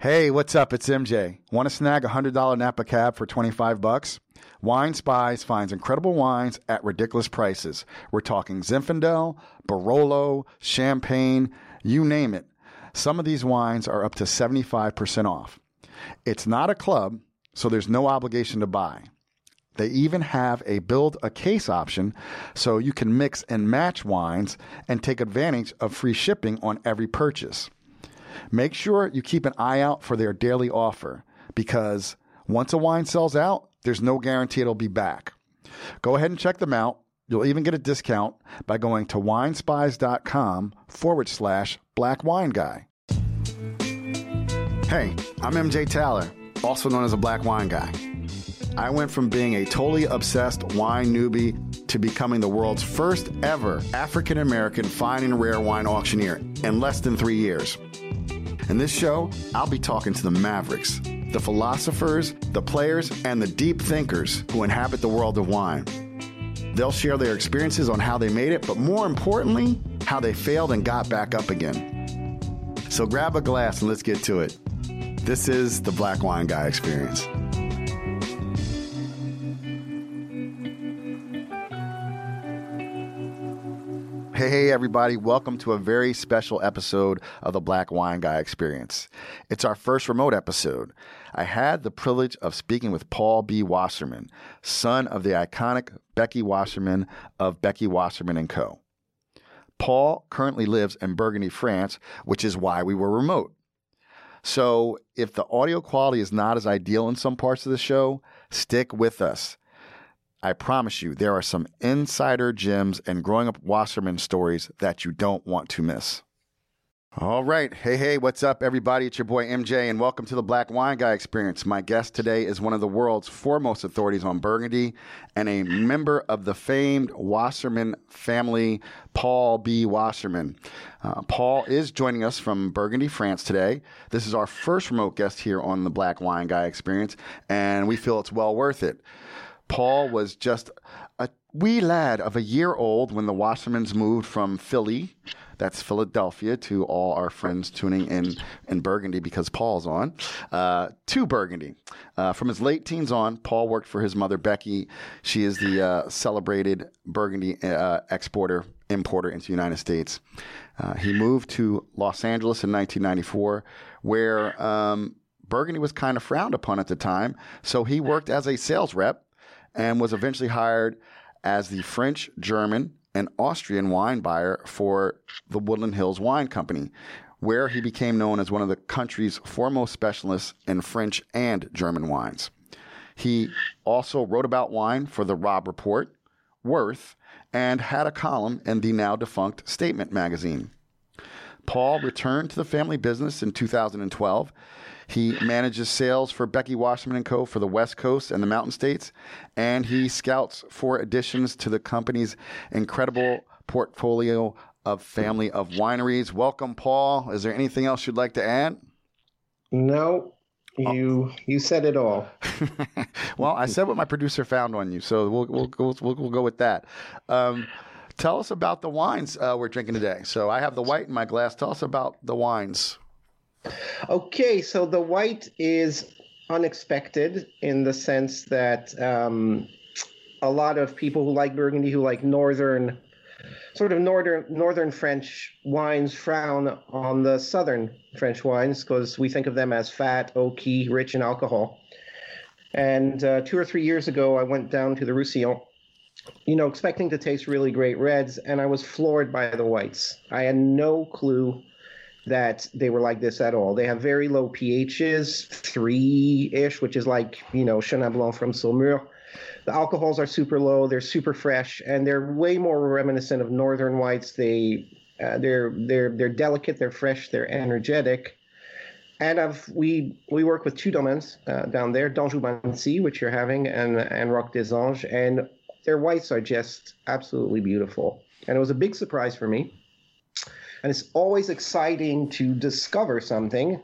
Hey, what's up? It's MJ. Want to snag a $100 Napa cab for 25 bucks? Wine Spies finds incredible wines at ridiculous prices. We're talking Zinfandel, Barolo, Champagne, you name it. Some of these wines are up to 75% off. It's not a club, so there's no obligation to buy. They even have a build a case option so you can mix and match wines and take advantage of free shipping on every purchase. Make sure you keep an eye out for their daily offer because once a wine sells out, there's no guarantee it'll be back. Go ahead and check them out. You'll even get a discount by going to winespies.com forward slash black wine guy. Hey, I'm MJ Taylor, also known as a black wine guy. I went from being a totally obsessed wine newbie to becoming the world's first ever African American fine and rare wine auctioneer in less than three years. In this show, I'll be talking to the mavericks, the philosophers, the players, and the deep thinkers who inhabit the world of wine. They'll share their experiences on how they made it, but more importantly, how they failed and got back up again. So grab a glass and let's get to it. This is the Black Wine Guy Experience. Hey, everybody. Welcome to a very special episode of the Black Wine Guy Experience. It's our first remote episode. I had the privilege of speaking with Paul B. Wasserman, son of the iconic Becky Wasserman of Becky Wasserman & Co. Paul currently lives in Burgundy, France, which is why we were remote. So if the audio quality is not as ideal in some parts of the show, stick with us. I promise you, there are some insider gems and growing up Wasserman stories that you don't want to miss. All right. Hey, hey, what's up, everybody? It's your boy MJ, and welcome to the Black Wine Guy Experience. My guest today is one of the world's foremost authorities on Burgundy and a member of the famed Wasserman family, Paul B. Wasserman. Uh, Paul is joining us from Burgundy, France today. This is our first remote guest here on the Black Wine Guy Experience, and we feel it's well worth it. Paul was just a wee lad of a year old when the Wassermans moved from Philly, that's Philadelphia, to all our friends tuning in in Burgundy because Paul's on, uh, to Burgundy. Uh, from his late teens on, Paul worked for his mother, Becky. She is the uh, celebrated Burgundy uh, exporter, importer into the United States. Uh, he moved to Los Angeles in 1994, where um, Burgundy was kind of frowned upon at the time. So he worked as a sales rep and was eventually hired as the French, German, and Austrian wine buyer for the Woodland Hills Wine Company, where he became known as one of the country's foremost specialists in French and German wines. He also wrote about wine for the Robb Report, Worth, and had a column in the now defunct Statement magazine. Paul returned to the family business in 2012 he manages sales for Becky Wasserman & Co. for the West Coast and the Mountain States, and he scouts for additions to the company's incredible portfolio of family of wineries. Welcome, Paul. Is there anything else you'd like to add? No, you you said it all. well, I said what my producer found on you, so we'll we'll we'll, we'll, we'll go with that. Um, tell us about the wines uh, we're drinking today. So I have the white in my glass. Tell us about the wines. Okay, so the white is unexpected in the sense that um, a lot of people who like Burgundy, who like northern, sort of northern northern French wines, frown on the southern French wines because we think of them as fat, oaky, rich in alcohol. And uh, two or three years ago, I went down to the Roussillon, you know, expecting to taste really great reds, and I was floored by the whites. I had no clue that they were like this at all. They have very low pHs, three ish, which is like, you know, Chenin Blanc from Saumur. The alcohols are super low, they're super fresh, and they're way more reminiscent of northern whites. They uh, they're they're they're delicate, they're fresh, they're energetic. And I've, we we work with two domains uh, down there, Danjou which you're having, and and Roc des Anges, and their whites are just absolutely beautiful. And it was a big surprise for me and it's always exciting to discover something.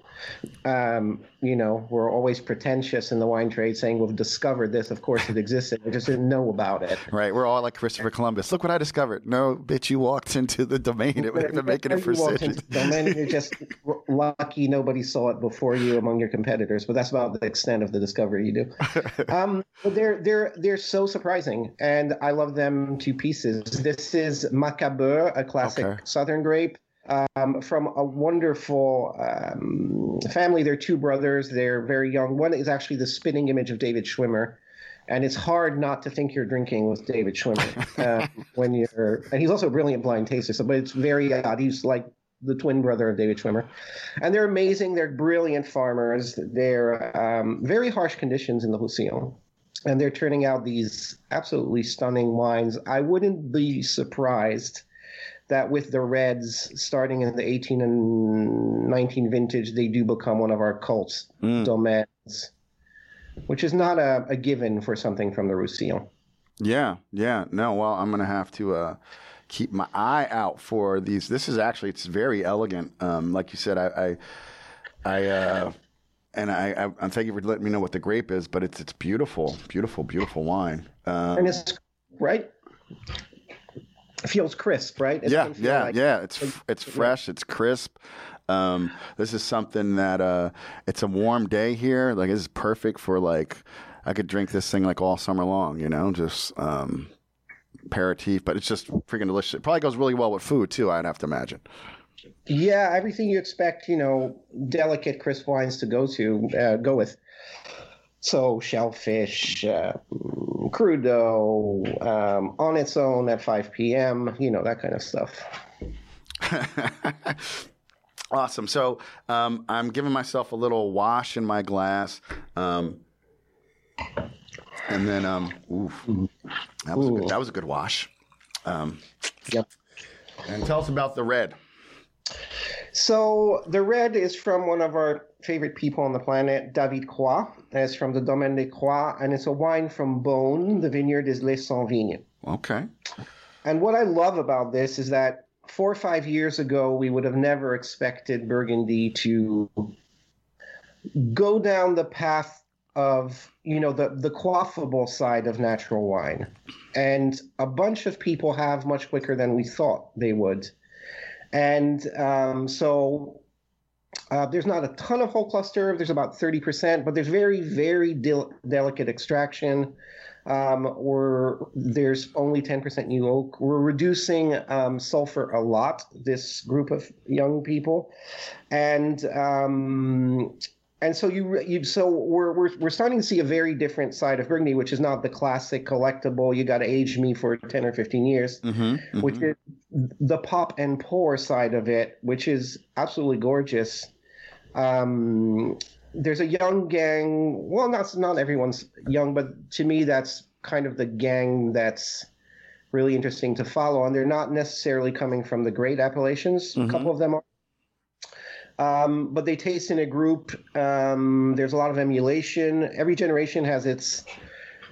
Um, you know, we're always pretentious in the wine trade, saying we've discovered this. Of course, it existed. We just didn't know about it. Right. We're all like Christopher Columbus. Look what I discovered. No, bitch, you walked into the domain. It would have making it precision. Domain, you're just lucky nobody saw it before you among your competitors. But that's about the extent of the discovery you do. Um, but they're they're they're so surprising, and I love them to pieces. This is Macabeu, a classic okay. Southern grape um, from a wonderful um, family. They're two brothers. They're very young. One is actually the spinning image of David Schwimmer. And it's hard not to think you're drinking with David Schwimmer uh, when you're. And he's also a brilliant blind taster, so but it's very odd. He's like the twin brother of David Schwimmer, and they're amazing. They're brilliant farmers. They're um, very harsh conditions in the Roussillon, and they're turning out these absolutely stunning wines. I wouldn't be surprised that with the Reds starting in the 18 and 19 vintage, they do become one of our cult mm. domains, which is not a, a, given for something from the Roussillon. Yeah, yeah. No, well, I'm going to have to uh, keep my eye out for these. This is actually, it's very elegant. Um, like you said, I, I, I uh, and I, I, I thank you for letting me know what the grape is, but it's, it's beautiful, beautiful, beautiful wine. Um, and it's right feels crisp, right? It's yeah, yeah, like, yeah. It's it's fresh. It's crisp. Um, this is something that uh, it's a warm day here. Like this is perfect for like I could drink this thing like all summer long. You know, just um, aperitif. But it's just freaking delicious. It probably goes really well with food too. I'd have to imagine. Yeah, everything you expect, you know, delicate crisp wines to go to uh, go with. So shellfish, uh, crudo, um, on its own at 5 p.m., you know, that kind of stuff. awesome. So um, I'm giving myself a little wash in my glass. Um, and then, um, oof, that was, a good, that was a good wash. Um, yep. And tell us about the red. So the red is from one of our favorite people on the planet, David Croix. It's from the Domaine des Croix, and it's a wine from Beaune. The vineyard is Les Cents Vignes. Okay. And what I love about this is that four or five years ago, we would have never expected Burgundy to go down the path of you know the the quaffable side of natural wine and a bunch of people have much quicker than we thought they would and um, so uh, there's not a ton of whole cluster. There's about 30%, but there's very, very del- delicate extraction. Um, where there's only 10% new oak. We're reducing um, sulfur a lot, this group of young people. And um, and so you, you so we're, we're we're starting to see a very different side of Burgundy, which is not the classic collectible. You got to age me for ten or fifteen years, mm-hmm, mm-hmm. which is the pop and pour side of it, which is absolutely gorgeous. Um, there's a young gang. Well, not not everyone's young, but to me, that's kind of the gang that's really interesting to follow. And they're not necessarily coming from the great appellations. Mm-hmm. A couple of them are um, but they taste in a group. Um, there's a lot of emulation. Every generation has its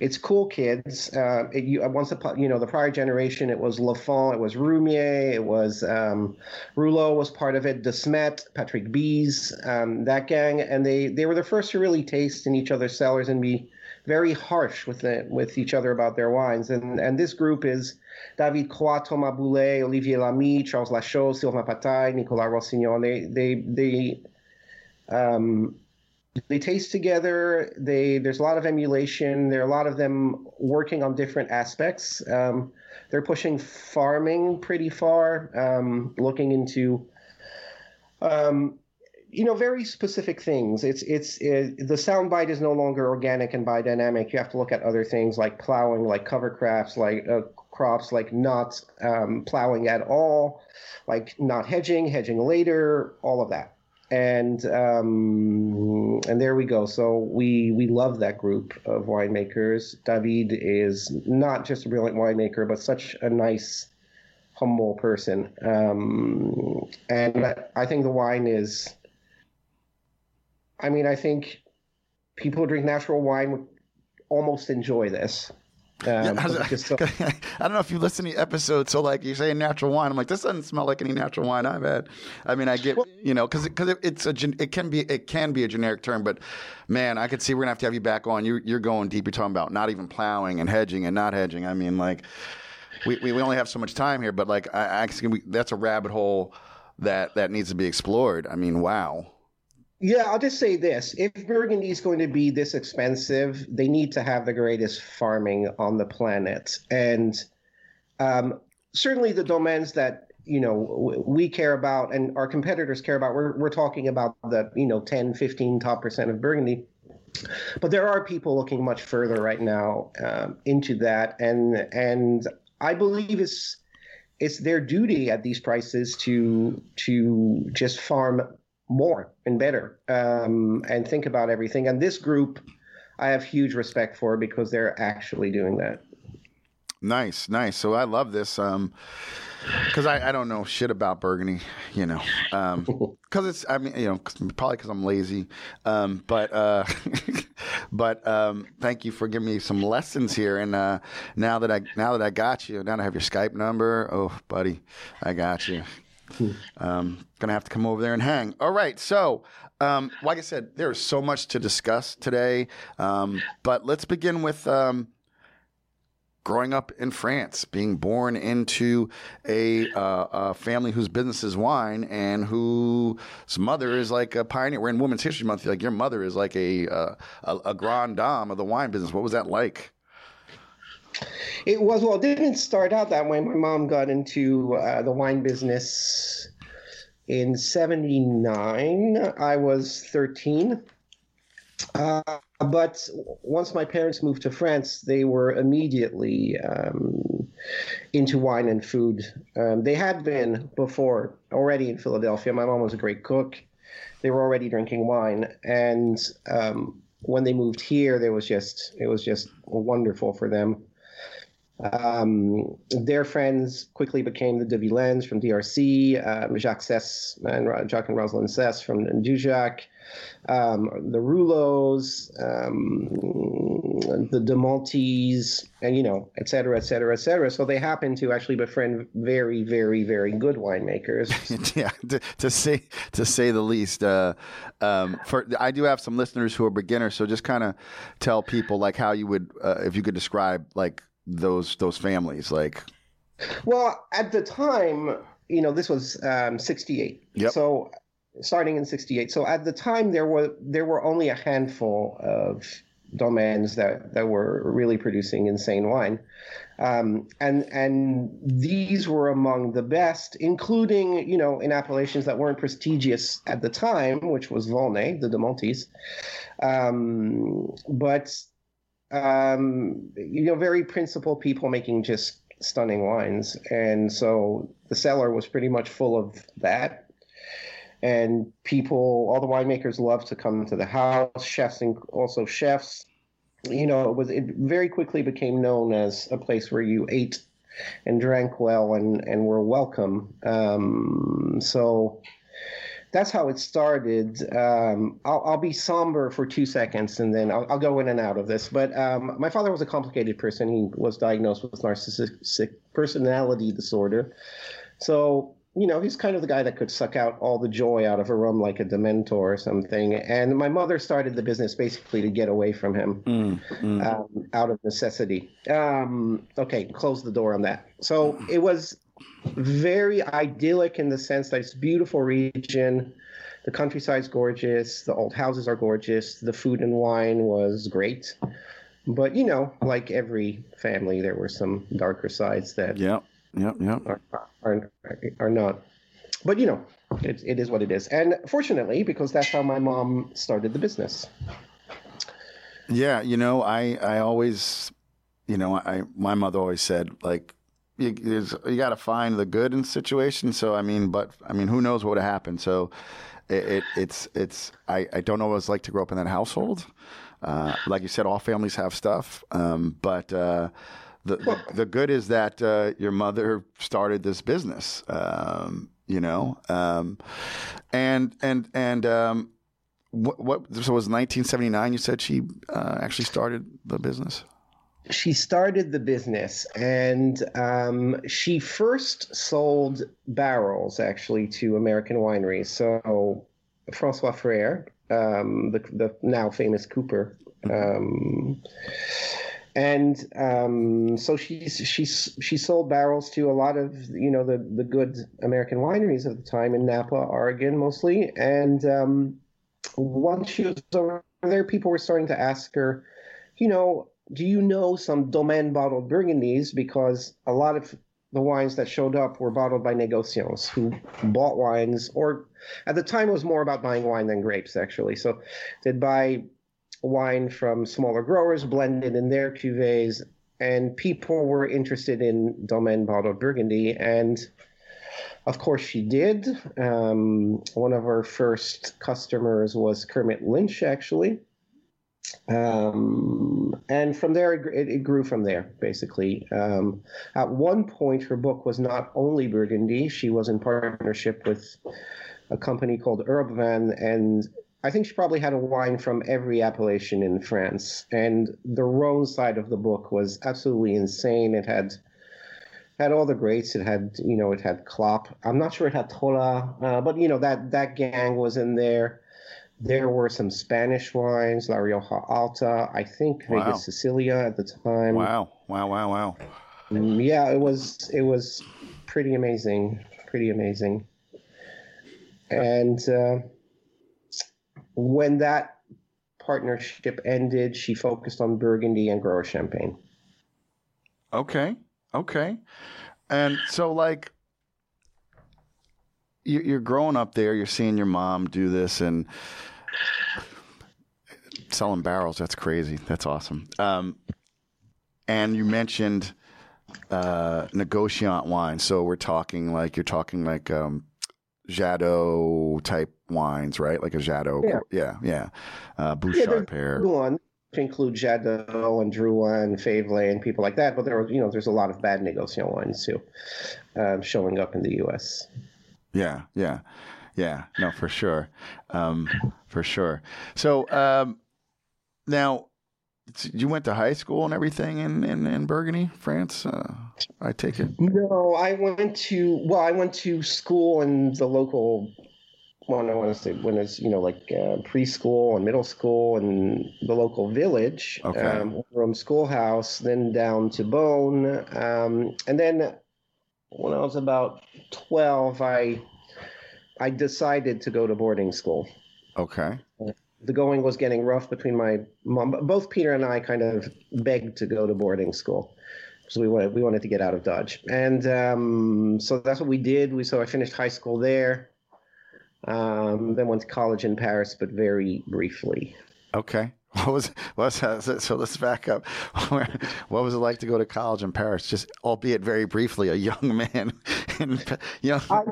its cool kids. Uh, it, you, once upon, you know, the prior generation, it was Lafon, it was Roumier, it was um, Roulot was part of it, Desmet, Patrick Bize, um, that gang, and they they were the first to really taste in each other's cellars and be very harsh with the, with each other about their wines. And and this group is David Croix, Thomas Bouley, Olivier Lamy, Charles Lachaux, Sylvain Pataille, Nicolas Rossignol. They they they um, they taste together. They there's a lot of emulation. There are a lot of them working on different aspects. Um, they're pushing farming pretty far, um, looking into um, you know very specific things. It's it's it, the soundbite is no longer organic and biodynamic you have to look at other things like plowing like cover crops like uh, crops like not um, plowing at all like not hedging hedging later all of that. And um, and there we go. So we we love that group of winemakers. David is not just a brilliant winemaker but such a nice humble person. Um, and i think the wine is I mean, I think people who drink natural wine would almost enjoy this. Um, Yeah, I, was- because it's so- I don't know if you listen to the episode. So, like, you're saying natural wine. I'm like, this doesn't smell like any natural wine I've had. I mean, I get, you know, because because it, it's a it can be it can be a generic term, but man, I could see we're gonna have to have you back on. You're you're going deep. You're talking about not even plowing and hedging and not hedging. I mean, like, we we, we only have so much time here, but like, I, I that's a rabbit hole that that needs to be explored. I mean, wow. Yeah, I'll just say this. If Burgundy is going to be this expensive, they need to have the greatest farming on the planet. And um, certainly the domains that, you know, we care about and our competitors care about, we're, we're talking about the, you know, 10, 15 top percent of Burgundy. But there are people looking much further right now um, into that. And, and I believe it's, it's their duty at these prices to to just farm more and better um, and think about everything. And this group, I have huge respect for because they're actually doing that. Nice, nice. So I love this um because I, I don't know shit about Burgundy, you know, um because it's I mean you know 'cause- probably because I'm lazy, um but uh but um thank you for giving me some lessons here and uh now that I now that I got you now that I have your Skype number oh buddy I got you. Um, gonna have to come over there and hang. All right, so um, like I said, there is so much to discuss today, um, but let's begin with um, growing up in France, being born into a, uh, a family whose business is wine and whose mother is like a pioneer. We're in Women's History Month. Like your mother is like a uh, a, a grande dame of the wine business. What was that like? It was well. It didn't start out that way. My mom got into uh, the wine business in '79. I was 13. Uh, but once my parents moved to France, they were immediately um, into wine and food. Um, they had been before already in Philadelphia. My mom was a great cook. They were already drinking wine, and um, when they moved here, there was just it was just wonderful for them. Um, their friends quickly became the de Villaines from DRC, um, Jacques Seysses and Jacques and Rosalind Seysses from Dujac, um, the Roulots, um, the De Montilles, and you know, et cetera, et cetera, et cetera. So they happen to actually befriend very, very, very good winemakers. yeah, to, to say to say the least. Uh, um, for I do have some listeners who are beginners, so just kind of tell people like how you would, uh, if you could describe like those those families, like Well, at the time, you know, this was um, '68. Yep. So, starting in '68. So at the time, there were there were only a handful of domains that that were really producing insane wine, um, and and these were among the best, including you know in appellations that weren't prestigious at the time, which was Volnay, the De Montilles, um, but um, you know, very principled people making just stunning wines. And so the cellar was pretty much full of that. And people, all the winemakers loved to come to the house, chefs and also chefs. You know, it was it very quickly became known as a place where you ate and drank well and, and were welcome. Um, so that's how it started. Um, I'll, I'll be somber for two seconds and then I'll, I'll go in and out of this. But um, my father was a complicated person. He was diagnosed with narcissistic personality disorder. So, you know, he's kind of the guy that could suck out all the joy out of a room like a Dementor or something. And my mother started the business basically to get away from him mm, mm. um, out of necessity. Um, okay, close the door on that. So it was very idyllic in the sense that it's a beautiful region. The countryside's gorgeous. The old houses are gorgeous. The food and wine was great. But, you know, like every family, there were some darker sides that yep, yep, yep. are, are, are not. But, you know, it, it is what it is. And fortunately, because that's how my mom started the business. Yeah, you know, I I always, you know, I my mother always said like. You, you got to find the good in situations. So I mean, but I mean, who knows what would have happened? So it, it it's it's I, I don't know what it's like to grow up in that household. Uh, like you said, all families have stuff, um, but uh, the, the the good is that uh, your mother started this business. Um, you know, um, and and and um, what, what so it was 1979. You said she uh, actually started the business. She started the business, and um, she first sold barrels actually to American wineries. So François Frères, um, the the now famous Cooper. Um, and um, so she's she's she sold barrels to a lot of you know the the good American wineries of the time in Napa, Oregon, mostly. And um, once she was over there, people were starting to ask her, you know, do you know some Domaine bottled Burgundies? Because a lot of the wines that showed up were bottled by negociants who bought wines, or at the time it was more about buying wine than grapes, actually. So they'd buy wine from smaller growers, blended in their cuvées, and people were interested in Domaine bottled Burgundy. And of course, she did. Um, one of our first customers was Kermit Lynch, actually. Um, and from there, it, it, grew from there, basically. Um, at one point, her book was not only Burgundy, she was in partnership with a company called Herbvin, and I think she probably had a wine from every appellation in France. And the Rhone side of the book was absolutely insane. It had had all the greats. It had, you know, it had Clape. I'm not sure it had Trola, uh, but you know that that gang was in there. There were some Spanish wines, La Rioja Alta. I think wow. Vega Sicilia at the time. Wow! Wow! Wow! Wow! Yeah, it was it was pretty amazing. Pretty amazing. And uh, when that partnership ended, she focused on Burgundy and grower champagne. Okay. Okay. And so, like, you're growing up there, you're seeing your mom do this and selling barrels. That's crazy. That's awesome. Um, and you mentioned uh, negociant wine. So we're talking like, you're talking like um, Jadot type wines, right? Like a Jadot. Yeah, yeah. yeah. Uh, Bouchard yeah, pair. One include Jadot and Drouhin and Faiveley and people like that, but there are, you know, there's a lot of bad negociant wines too, um, showing up in the U.S. Yeah, yeah, yeah. No, for sure, um, for sure. So um, now, you went to high school and everything in, in, in Burgundy, France. Uh, I take it. No, I went to well, I went to school in the local. Well, I want to say when it's you know like uh, preschool and middle school and the local village, okay. um, from schoolhouse, then down to Beaune, um, and then when I was about twelve, I I decided to go to boarding school. Okay the going was getting rough between my mom. Both Peter and I kind of begged to go to boarding school. So we wanted we wanted to get out of Dodge, and um, so that's what we did. We so I finished high school there, um, then went to college in Paris, but very briefly. Okay. What was what was it? so? Let's back up. what was it like to go to college in Paris? Just albeit very briefly, a young man. In, young. I,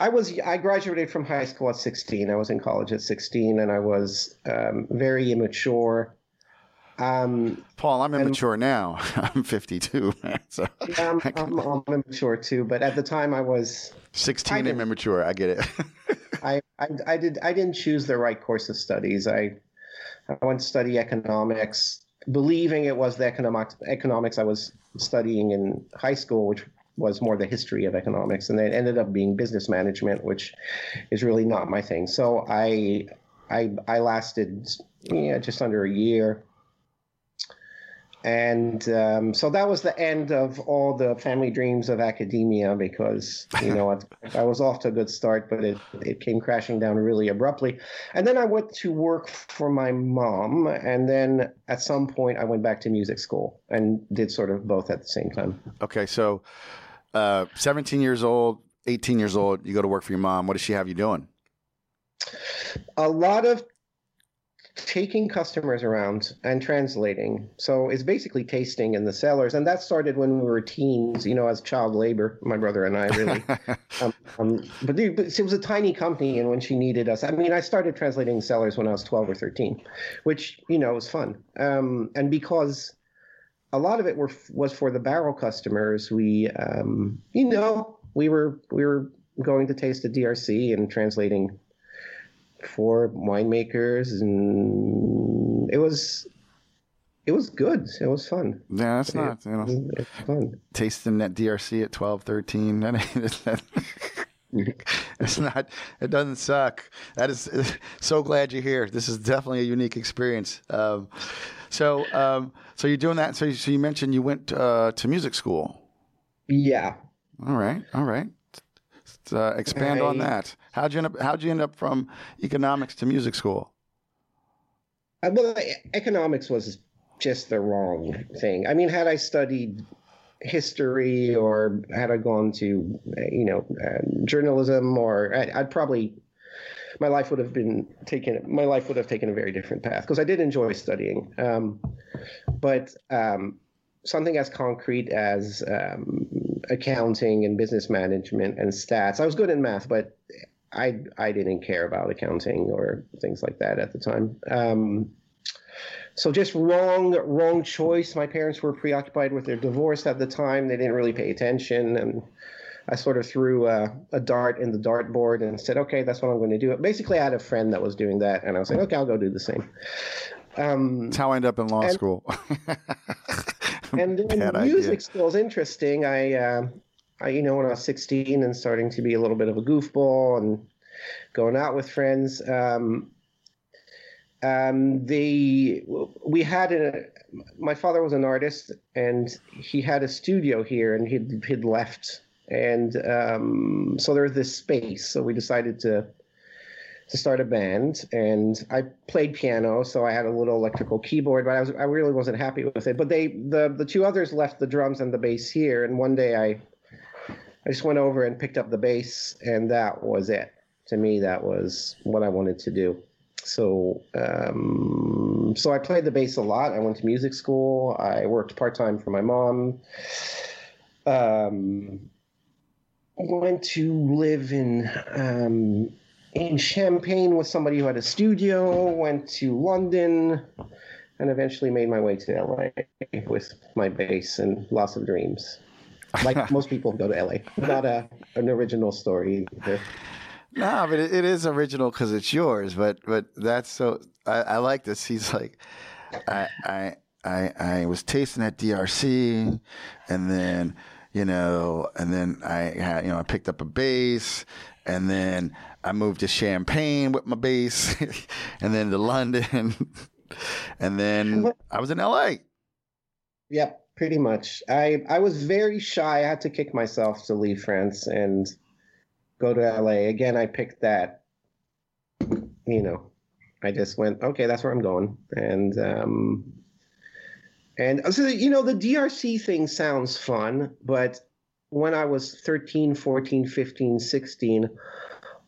I was I graduated from high school at 16. I was in college at 16, and I was um, very immature. Um, Paul, I'm immature and, now. I'm 52, man. So yeah, I'm, I'm, I'm, immature too. But at the time, I was 16 I and immature. I get it. I, I, I did I didn't choose the right course of studies. I I went to study economics, believing it was the economics economics I was studying in high school, which was more the history of economics, and then ended up being business management, which is really not my thing. So I I I lasted yeah just under a year and um, so that was the end of all the family dreams of academia because you know I, I was off to a good start, but it it came crashing down really abruptly. And then I went to work for my mom, and then at some point I went back to music school and did sort of both at the same time. Okay, so uh, 17 years old, 18 years old, you go to work for your mom. What does she have you doing? A lot of taking customers around and translating. So it's basically tasting in the cellars, and that started when we were teens. You know, as child labor, my brother and I really. um, um, but, it was a tiny company, and when she needed us, I mean, I started translating cellars when I was twelve or thirteen, which you know was fun. Um, and because a lot of it were was for the barrel customers, we, um, you know, we were we were going to taste the DRC and translating for winemakers, and it was it was good. It was fun. Yeah, that's not you know It's fun. tasting that DRC at 12, 13. That it's not. It doesn't suck. That is so glad you're here. This is definitely a unique experience. Um, so, um, so you're doing that. So, you, so you mentioned you went uh, to music school. Yeah. All right, all right. Uh, expand on that. How'd you end up? How'd you end up from economics to music school? Uh, well, economics was just the wrong thing. I mean, had I studied history or had I gone to, uh, you know, uh, journalism, or I, I'd probably my life would have been taken. My life would have taken a very different path because I did enjoy studying. Um, but um, something as concrete as um, accounting and business management and stats. I was good in math, but I I didn't care about accounting or things like that at the time. Um, so just wrong wrong choice. My parents were preoccupied with their divorce at the time. They didn't really pay attention, and I sort of threw a, a dart in the dartboard and said, "Okay, that's what I'm going to do." Basically, I had a friend that was doing that, and I was like, "Okay, I'll go do the same." Um, That's how I ended up in law And- school. and then music idea. is interesting. I, uh, I, you know, when I was 16 and starting to be a little bit of a goofball and going out with friends, um, um, they, we had a, my father was an artist and he had a studio here and he'd, he'd left. And um, so there was this space. So we decided to to start a band and I played piano so I had a little electrical keyboard but I was I really wasn't happy with it. But they the the two others left the drums and the bass here and one day I I just went over and picked up the bass and that was it. To me that was what I wanted to do. So um, so I played the bass a lot. I went to music school. I worked part-time for my mom. Um, went to live in um, in Champagne with somebody who had a studio, went to London, and eventually made my way to LA with my bass and lots of dreams. Like most people go to LA. Not a an original story. either. No, but it, it is original because it's yours. But but that's so. I, I like this. He's like, I I I I was tasting at DRC, and then you know, and then I had you know I picked up a bass, and then I moved to Champagne with my bass, and then to London, and then I was in LA. Yep, pretty much. I I was very shy. I had to kick myself to leave France and go to LA. Again, I picked that. You know, I just went, okay, that's where I'm going. And um and so you know, the DRC thing sounds fun, but when I was 13, 14, 15, 16,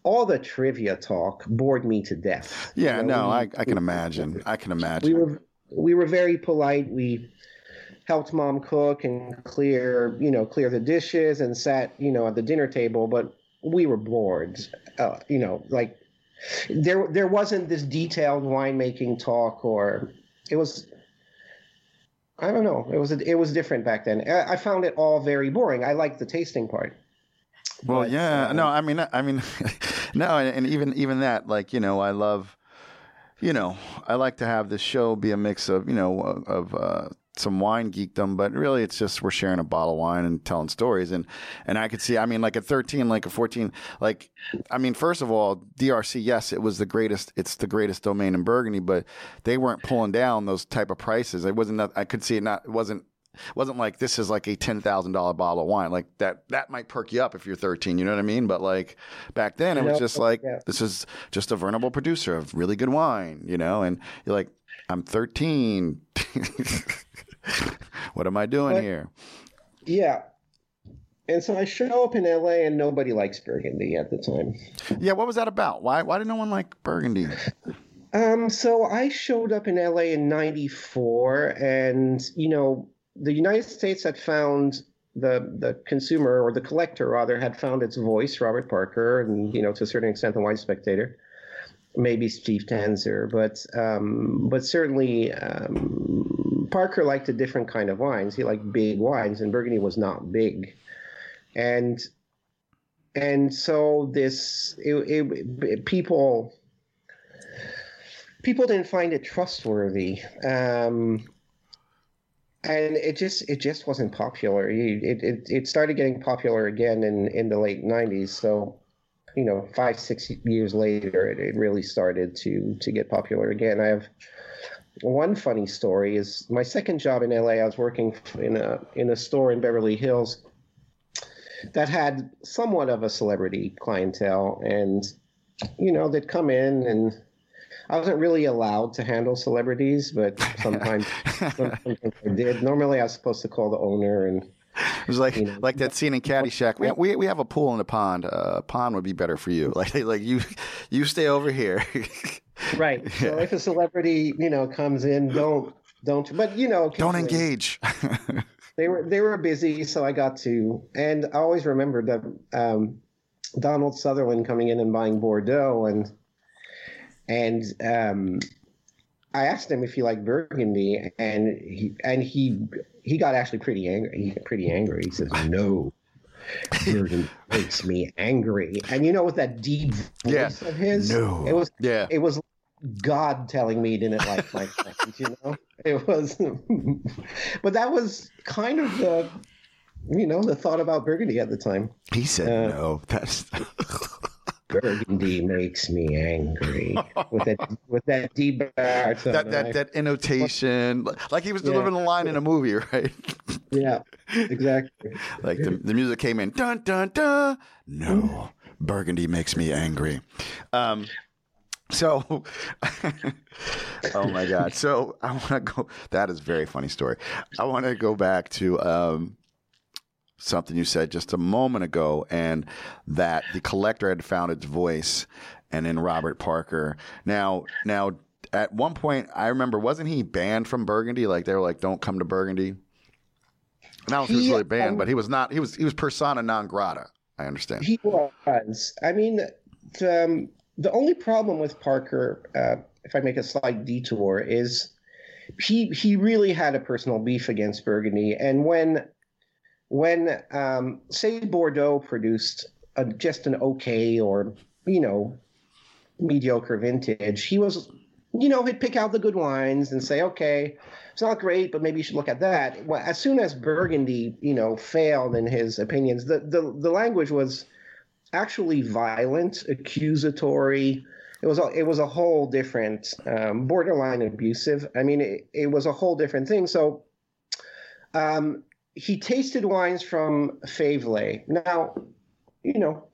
all the trivia talk bored me to death. You Yeah, know, no, we- I I can imagine. I can imagine. we were we were very polite. We helped mom cook and clear, you know, clear the dishes and sat, you know, at the dinner table, but we were bored. Uh, you know, like there there wasn't this detailed winemaking talk or it was I don't know. It was it was different back then. I I found it all very boring. I liked the tasting part. Well, But, yeah, uh, no, I mean, I mean, no, and, and even even that, like you know, I love, you know, I like to have this show be a mix of you know of uh, some wine geekdom, but really it's just we're sharing a bottle of wine and telling stories, and and I could see, I mean, like at thirteen, like at fourteen, like, I mean, first of all, DRC, yes, it was the greatest, it's the greatest domain in Burgundy, but they weren't pulling down those type of prices. It wasn't, I could see it not, it wasn't wasn't like this is like a ten thousand dollar bottle of wine. Like that that might perk you up if you're thirteen. You know what I mean? But like back then, it was just like yeah. this is just a vulnerable producer of really good wine. You know, and you're like, I'm thirteen. what am I doing But- here? Yeah. And so I show up in LA and nobody likes Burgundy at the time. Yeah, what was that about? Why why did no one like Burgundy? Um, so I showed up in LA in '94, and you know, the United States had found the the consumer or the collector rather had found its voice, Robert Parker, and you know, to a certain extent, the Wine Spectator, maybe Steve Tanzer, but um, but certainly um, Parker liked a different kind of wines. He liked big wines, and Burgundy was not big, and and so this it, it, people people didn't find it trustworthy. Um, and it just it just wasn't popular. It it it started getting popular again in in the late '90s. So, you know, five six years later, it, it really started to to get popular again. I have one funny story is my second job in LA. I was working in a in a store in Beverly Hills that had somewhat of a celebrity clientele, and you know they'd come in and I wasn't really allowed to handle celebrities, but sometimes, sometimes I did. Normally, I was supposed to call the owner and. It was like you know, like that scene in Caddyshack. We, we, we have a pool in a pond. Uh, a pond would be better for you. Like like you you stay over here. right. So yeah. if a celebrity you know comes in, don't don't. But you know, don't engage. they were they were busy, so I got to. And I always remember that um, Donald Sutherland coming in and buying Bordeaux and and um, I asked him if he liked Burgundy, and he and he he got actually pretty angry. He got pretty angry. He says, "No, Burgundy makes me angry." And you know, with that deep voice yeah. of his, no, it was yeah, it was God telling me he didn't like my friends. You know, it was, but that was kind of the you know the thought about Burgundy at the time. He said uh, no. That's. Burgundy makes me angry with that with that baritone. That that, that intonation, like he was delivering yeah. a line in a movie, right? yeah, exactly. like the, the music came in, dun dun dun. No, Burgundy makes me angry. Um, so, oh my God. So I want to go. That is a very funny story. I want to go back to um, something you said just a moment ago, and that the collector had found its voice, and in Robert Parker. Now, now, at one point, I remember, wasn't he banned from Burgundy? Like they were like, "Don't come to Burgundy." Now he was really banned, um, but he was not. He was he was persona non grata. I understand. He was. I mean, the, um, the only problem with Parker, uh, if I make a slight detour, is he he really had a personal beef against Burgundy, and when when um, say Bordeaux produced a, just an okay or you know mediocre vintage, he was you know he'd pick out the good wines and say okay it's not great but maybe you should look at that. Well, as soon as Burgundy you know failed in his opinions, the the, the language was actually violent, accusatory. It was a, it was a whole different um, borderline abusive. I mean, it, it was a whole different thing. So um, he tasted wines from Faiveley. Now, you know,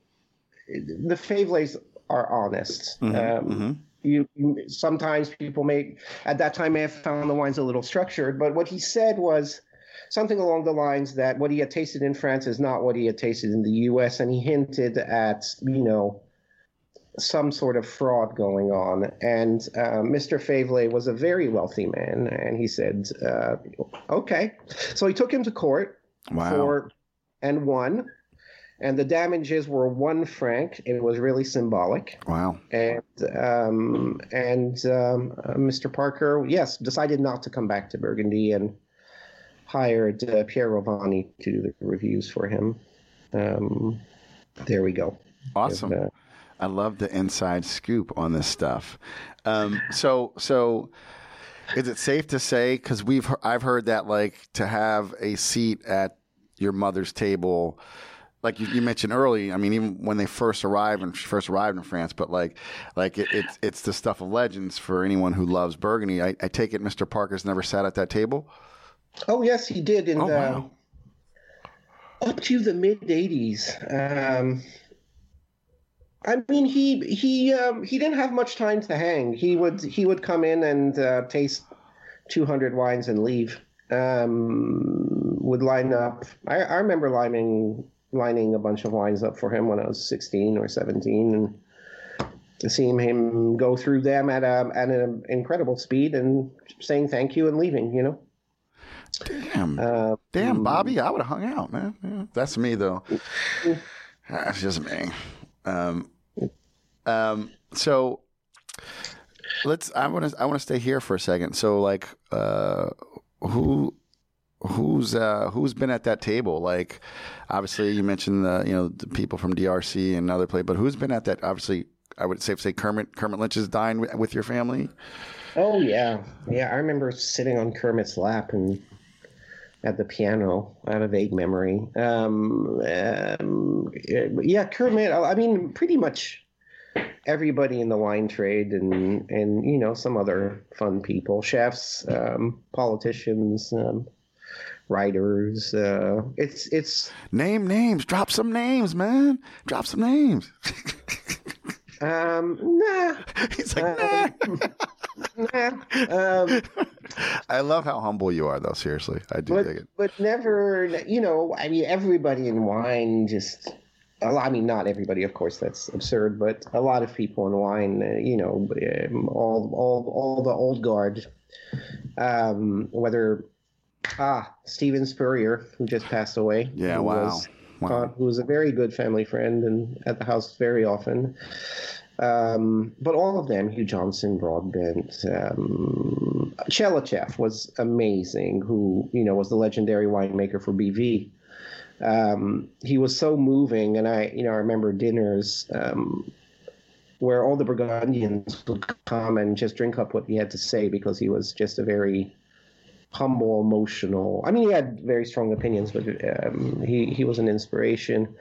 the Faiveleys are honest. Mm-hmm, um, mm-hmm. You, you, sometimes people may at that time may have found the wines a little structured, but what he said was something along the lines that what he had tasted in France is not what he had tasted in the U.S. And he hinted at you know some sort of fraud going on. And uh, Mr. Faiveley was a very wealthy man, and he said, uh, "Okay." So he took him to court wow. for and won. And the damages were one franc. It was really symbolic. Wow. And um, and um, uh, Mr. Parker, yes, decided not to come back to Burgundy and hired uh, Pierre Rovani to do the reviews for him. Um, there we go. Awesome. uh, I love the inside scoop on this stuff. Um, so, so is it safe to say because we've I've heard that like to have a seat at your mother's table, like you, you mentioned early. I mean, even when they first arrived and first arrived in France, but like, like it, it's it's the stuff of legends for anyone who loves Burgundy. I, I, take it Mr. Parker's never sat at that table. Oh yes, he did, and oh, wow. uh, up to the mid '80s. Um, I mean, he he um, he didn't have much time to hang. He would he would come in and uh, taste 200 wines and leave. Um, would line up. I, I remember lining lining a bunch of wines up for him when I was 16 or 17, and seeing him go through them at a at an incredible speed and saying thank you and leaving. You know. Damn, uh, damn, Bobby, I would have hung out, man. Yeah, that's me though. That's just me. Um, um, so let's. I want to. I want to stay here for a second. So, like, uh, who, who's, uh, who's been at that table? Like, obviously, you mentioned the, you know, the people from DRC and other place, but who's been at that? Obviously, I would say, say Kermit. Kermit Lynch dined with, with your family. Oh yeah, yeah. I remember sitting on Kermit's lap and at the piano. I have a vague memory. Um, um, yeah, Kermit. I mean, pretty much everybody in the wine trade and and you know some other fun people, chefs, um, politicians, um, writers. Uh, it's it's name names. Drop some names, man. Drop some names. um, nah. He's like, uh, nah. nah. Um, I love how humble you are, though. Seriously, I do but, dig it. But never, you know. I mean, everybody in wine just I mean, not everybody, of course, that's absurd, but a lot of people in wine, uh, you know, um, all, all, all the old guard, um, whether, ah, Steven Spurrier, who just passed away. Yeah, wow. Was, wow. who was a very good family friend and at the house very often. Um, but all of them, Hugh Johnson, Broadbent, um, Tchelistcheff was amazing, who, you know, was the legendary winemaker for BV um, he was so moving. And I, you know, I remember dinners um, where all the Burgundians would come and just drink up what he had to say because he was just a very humble, emotional. I mean, he had very strong opinions, but um, he he was an inspiration.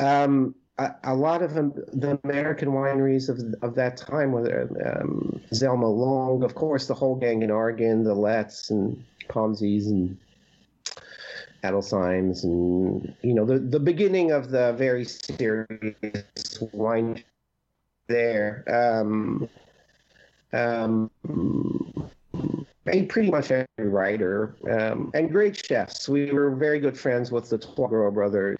Um, a, a, lot of them, the American wineries of of that time were um, Zelma Long, of course, the whole gang in Oregon, the Letts and Ponzi's and Adelsheims and you know the the beginning of the very serious wine there. Um, um, pretty much every writer um, and great chefs. We were very good friends with the Trois brothers.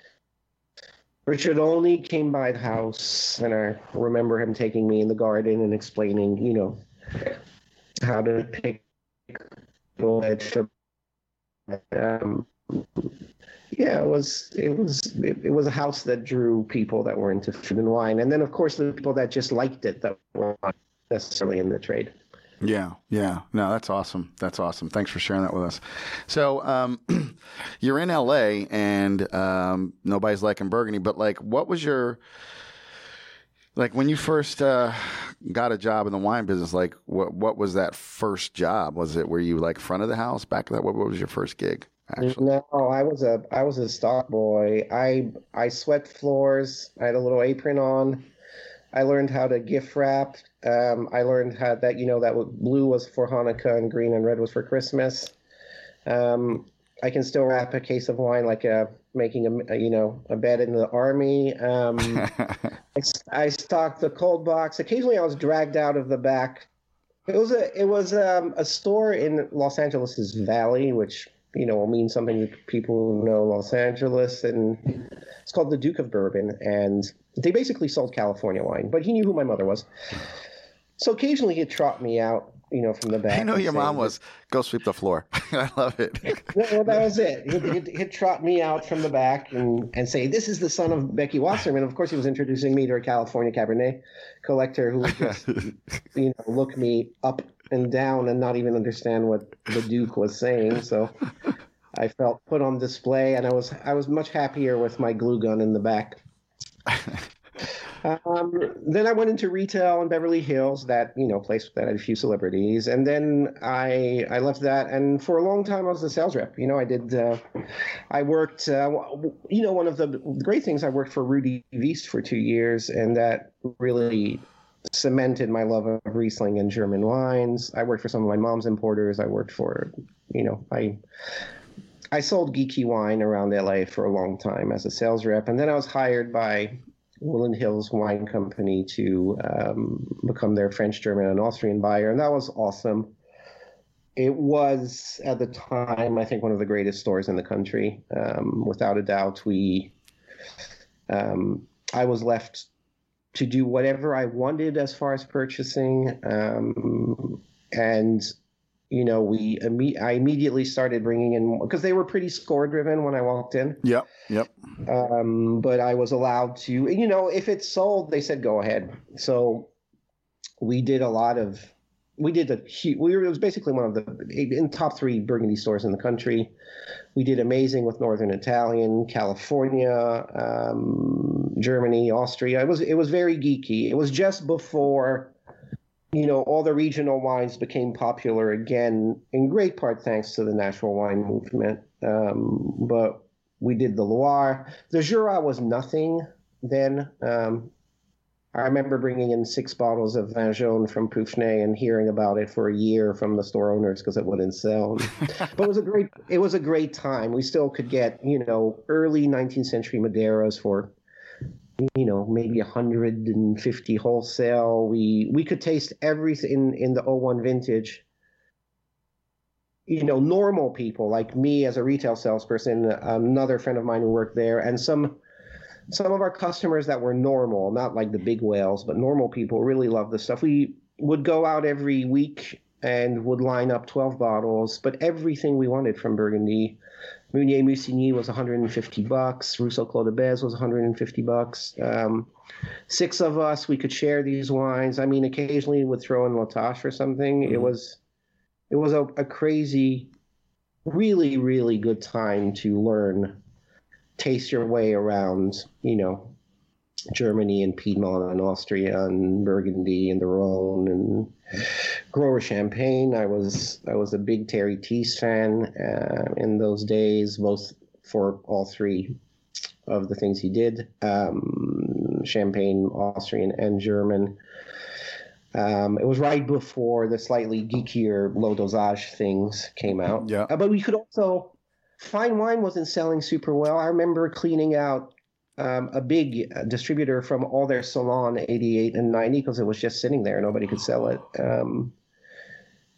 Richard only came by the house, and I remember him taking me in the garden and explaining, you know, how to pick vegetable. Um, yeah, it was it was it, it, was a house that drew people that were into food and wine, and then of course the people that just liked it that were not necessarily in the trade. Yeah, yeah, no, that's awesome. That's awesome. Thanks for sharing that with us. So, um, you're in LA, and um, nobody's liking Burgundy, but like, what was your like when you first uh, got a job in the wine business? Like, what what was that first job? Was it were you like front of the house back of that? What, what was your first gig? Actually. No, I was a I was a stock boy. I I swept floors. I had a little apron on. I learned how to gift wrap. Um, I learned how that you know that blue was for Hanukkah and green and red was for Christmas. Um, I can still wrap a case of wine like a making a, you know a bed in the army. Um, I, I stocked the cold box. Occasionally, I was dragged out of the back. It was a it was um, a store in Los Angeles's Valley, which you know, will mean something to people who know Los Angeles. And it's called the Duke of Bourbon. And they basically sold California wine, but he knew who my mother was. So occasionally he'd trot me out, you know, from the back. I know your mom was go sweep the floor. I love it. well, that was it. He'd, he'd, he'd, trot me out from the back and, and say, "This is the son of Becky Wasserman." Of course, he was introducing me to a California Cabernet collector who would just, you know, look me up and down and not even understand what the Duke was saying. So I felt put on display, and I was I was much happier with my glue gun in the back. Um, then I went into retail in Beverly Hills, that you know place that had a few celebrities, and then I I left that, and for a long time I was a sales rep. You know, I did uh, I worked. Uh, you know, one of the great things I worked for Rudy Wiest for two years, and that really cemented my love of Riesling and German wines. I worked for some of my mom's importers. I worked for, you know, I I sold geeky wine around LA for a long time as a sales rep, and then I was hired by Woodland Hills Wine Company to um, become their French, German, and Austrian buyer, and that was awesome. It was at the time, I think, one of the greatest stores in the country. Um, without a doubt, we. Um, I was left to do whatever I wanted as far as purchasing. Um, and you know, we imme- I immediately started bringing in because they were pretty score driven when I walked in. Yep, yep. Um, but I was allowed to, you know, if it sold, they said go ahead. So we did a lot of we did a we were, it was basically one of the in top three burgundy stores in the country we did amazing with northern italian california um, germany austria it was it was very geeky it was just before you know, all the regional wines became popular again, in great part thanks to the natural wine movement. Um, but we did the Loire. The Jura was nothing then. Um, I remember bringing in six bottles of Vin Jaune from Puffeney and hearing about it for a year from the store owners because it wouldn't sell. but it was a great it was a great time. We still could get you know early 19th century Madeiras for you know maybe 150 wholesale. We we could taste everything in, in the 01 vintage. You know, normal people like me as a retail salesperson, another friend of mine who worked there, and some some of our customers that were normal, not like the big whales, but normal people really love this stuff. We would go out every week and would line up 12 bottles, but everything we wanted from Burgundy. Mugnier Musigny was 150 bucks. Rousseau Clos de Bez was 150 bucks. Um, six of us, we could share these wines. I mean, occasionally we would throw in La Tâche or something. Mm-hmm. It was, it was a, a crazy, really, really good time to learn taste your way around, you know, Germany and Piedmont and Austria and Burgundy and the Rhone and grower champagne. I was I was a big Terry Theise fan uh, in those days, both for all three of the things he did, um, champagne, Austrian, and German. Um, it was right before the slightly geekier low dosage things came out. Yeah, uh, but we could also fine wine wasn't selling super well. I remember cleaning out um, a big uh, distributor from all their Salon 88 and 90 because it was just sitting there. Nobody could sell it. Um,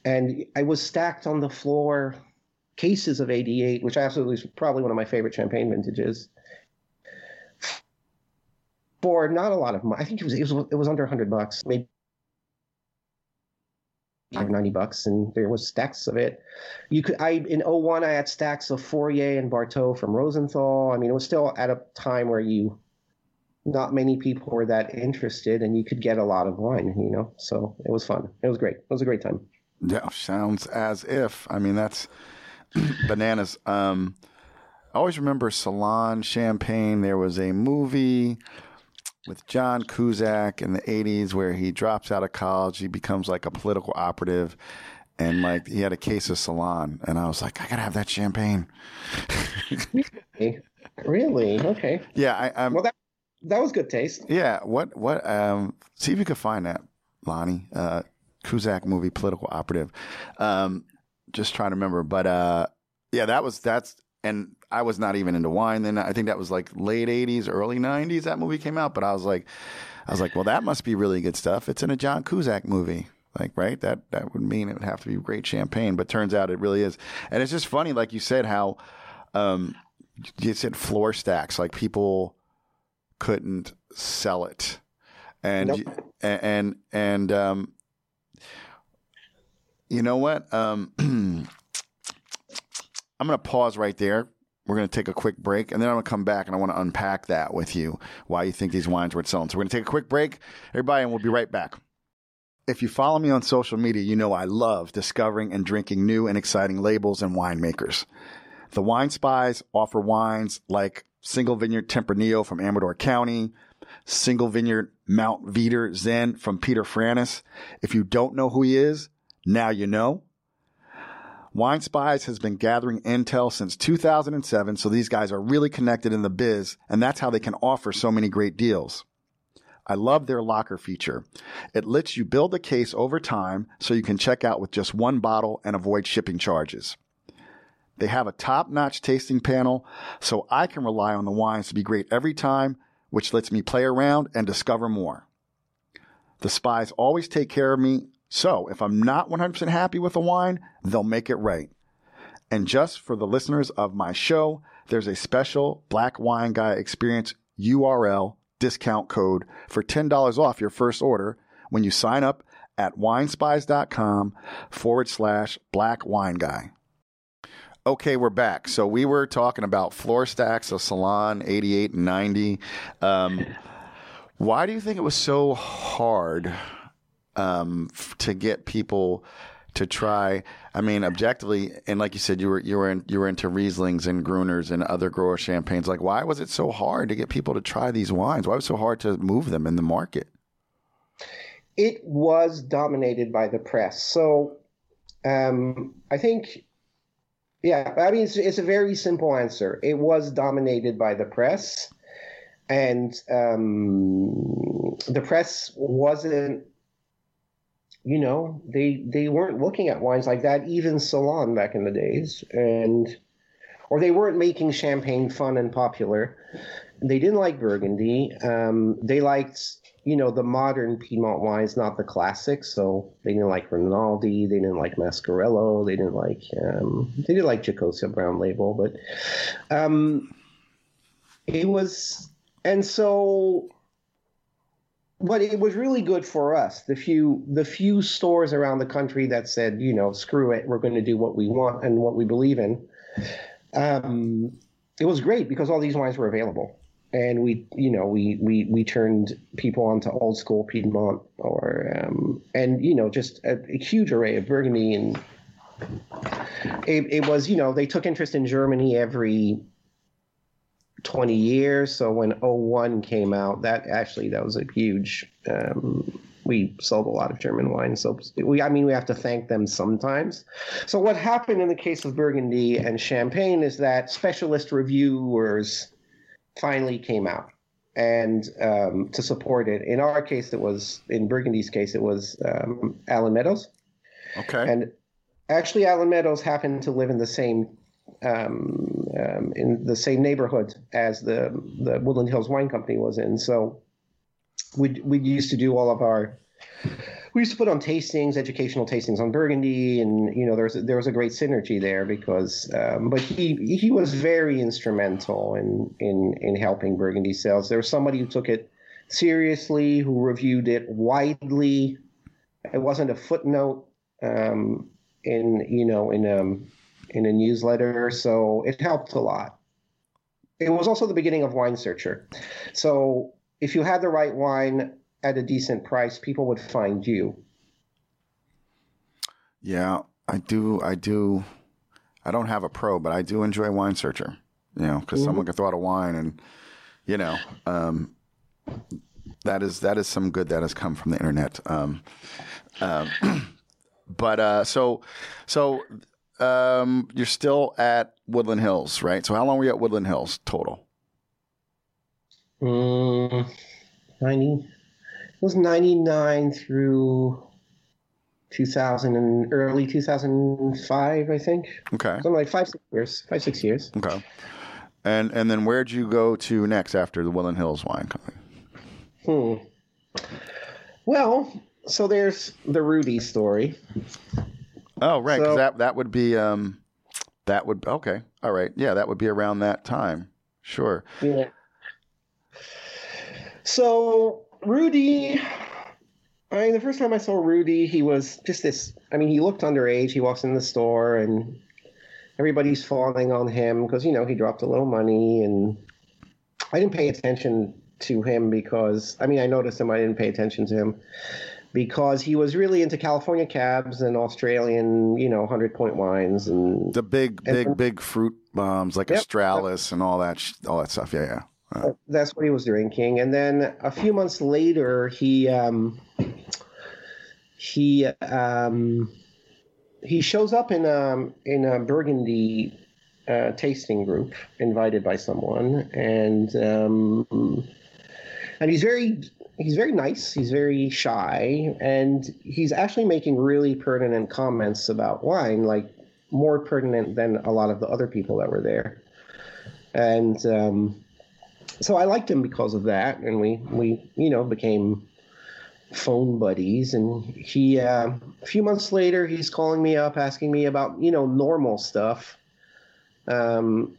and I was stacked on the floor cases of 88, which absolutely is probably one of my favorite champagne vintages. For not a lot of money, I think it was it was it was under 100 bucks, maybe 90 bucks and there was stacks of it. You could i in 01 i had stacks of fourrier and barthod from rosenthal. I mean it was still at a time where you not many people were that interested and you could get a lot of wine you know? So it was fun. It was great. It was a great time. Yeah sounds as if. I mean that's bananas. Um i always remember salon champagne. There was a movie with John Cusack in the 80s where he drops out of college, he becomes like a political operative and like he had a case of Salon and I was like I got to have that champagne. really? Okay. Yeah, I am Well that that was good taste. Yeah, what what um see if you could find that Lonnie uh Cusack movie political operative. Um just trying to remember but uh yeah, that was that's and I was not even into wine then. I think that was like late '80s, early '90s. That movie came out, but I was like, I was like, well, that must be really good stuff. It's in a John Cusack movie. Like, right? That that would mean it would have to be great champagne, but turns out it really is. And it's just funny, like you said, how um, you said floor stacks, like people couldn't sell it, and nope. and and, and um, you know what? Um, I'm going to pause right there. We're going to take a quick break, and then I'm going to come back and I want to unpack that with you, why you think these wines were selling. So we're going to take a quick break, everybody, and we'll be right back. If you follow me on social media, you know I love discovering and drinking new and exciting labels and winemakers. The Wine Spies offer wines like Single Vineyard Tempranillo from Amador County, Single Vineyard Mount Veeder Zen from Peter Franus. If you don't know who he is, now you know. Wine Spies has been gathering intel since 2007, so these guys are really connected in the biz, and that's how they can offer so many great deals. I love their locker feature. It lets you build a case over time so you can check out with just one bottle and avoid shipping charges. They have a top notch tasting panel, so I can rely on the wines to be great every time, which lets me play around and discover more. The spies always take care of me so if I'm not 100% happy with the wine, they'll make it right. And just for the listeners of my show, there's a special Black Wine Guy Experience URL discount code for $10 off your first order when you sign up at winespies.com forward slash black wine guy. Okay, we're back. So we were talking about floor stacks of Salon 88 and 90. Um, why do you think it was so hard um, to get people to try. I mean, objectively, and like you said, you were you were in, you were into Rieslings and Gruners and other grower champagnes. Like, why was it so hard to get people to try these wines? Why was it so hard to move them in the market? it was dominated by the press. So um, I think, yeah, I mean, it's, it's, a very simple answer. It was dominated by the press, and um, the press wasn't. You know, they they weren't looking at wines like that. Even Salon back in the days, and or they weren't making champagne fun and popular. They didn't like Burgundy. Um, they liked you know, the modern Piedmont wines, not the classics. So they didn't like Rinaldi, they didn't like Mascarello, they didn't like um, they didn't like Giacosa Brown Label, but um, it was, and so, but it was really good for us. The few the few stores around the country that said, you know, screw it, we're going to do what we want and what we believe in. Um, it was great because all these wines were available and we you know we we we turned people onto old school Piedmont or um, and you know just a, a, huge array of Burgundy and it, it was you know they took interest in Germany every 20 years so when 01 came out that actually that was a huge um, we sold a lot of German wine so we I mean we have to thank them sometimes so what happened in the case of Burgundy and Champagne is that specialist reviewers finally came out and um, to support it. In our case, it was in Burgundy's case, it was um, Allen Meadows. Okay. And actually, Allen Meadows happened to live in the same um, um in the same neighborhood as the the Woodland Hills Wine Company was in. So we we used to do all of our we used to put on tastings, educational tastings on Burgundy, and you know there was there was a great synergy there because, um, but he he was very instrumental in in in helping Burgundy sales. There was somebody who took it seriously, who reviewed it widely. It wasn't a footnote um, in you know in um in a newsletter, so it helped a lot. It was also the beginning of Wine Searcher, so if you had the right wine at a decent price, people would find you. Yeah, I do. I do. I don't have a pro, but I do enjoy Wine Searcher. You know, because mm-hmm. someone can throw out a wine, and you know, um, that is that is some good that has come from the internet. Um, um, but uh, so so um, you're still at Woodland Hills, right? So how long were you at Woodland Hills total? Mm, 90, it was 99 through 2000 and early 2005, I think. Okay. Something like five, six years. Five, six years. Okay. And and then where'd you go to next after the Woodland Hills Wine Company? Hmm. Well, so there's the Rudy story. Oh, right. So, that that would be um, that would okay. All right. Yeah, that would be around that time. Sure. Yeah. So Rudy, I mean, the first time I saw Rudy, he was just this. I mean, he looked underage. He walks in the store, and everybody's falling on him because you know he dropped a little money, and I didn't pay attention to him because I mean I noticed him. I didn't pay attention to him because he was really into California cabs and Australian, you know, hundred point wines and the big, big, and, big fruit bombs like yep, Australis and all that, all that stuff. Yeah, yeah. Uh, That's what he was drinking, and then a few months later, he um, he um, he shows up in a um, in a Burgundy uh, tasting group, invited by someone, and um, and he's very he's very nice. He's very shy, and he's actually making really pertinent comments about wine, like more pertinent than a lot of the other people that were there, and. Um, so I liked him because of that, and we we you know became phone buddies. And he uh, a few months later, he's calling me up, asking me about you know normal stuff. Um,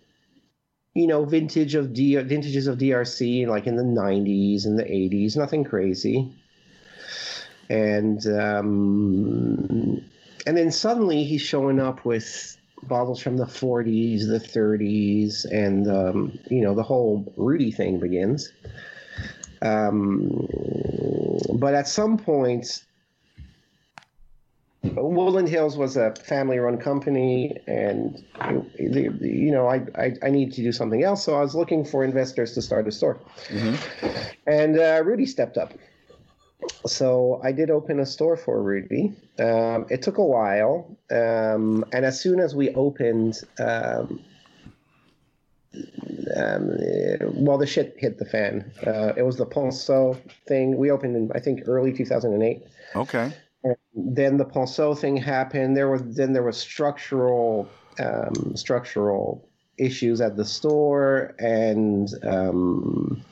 you know, vintage of D, vintages of DRC, like in the '90s and the '80s, nothing crazy. And um, and then suddenly he's showing up with bottles from the 40s, the 30s, and um, you know the whole Rudy thing begins. Um, but at some point, Woodland Hills was a family-run company, and you know I, I, I need to do something else. So I was looking for investors to start a store, mm-hmm. and uh, Rudy stepped up. so I did open a store for Rudy. Um, it took a while, um, and as soon as we opened, um, um, well, the shit hit the fan. Uh, it was the Ponsot thing. We opened in, I think, early 2008. Okay. Then the Ponsot thing happened. There was then there was structural um, structural issues at the store, and um,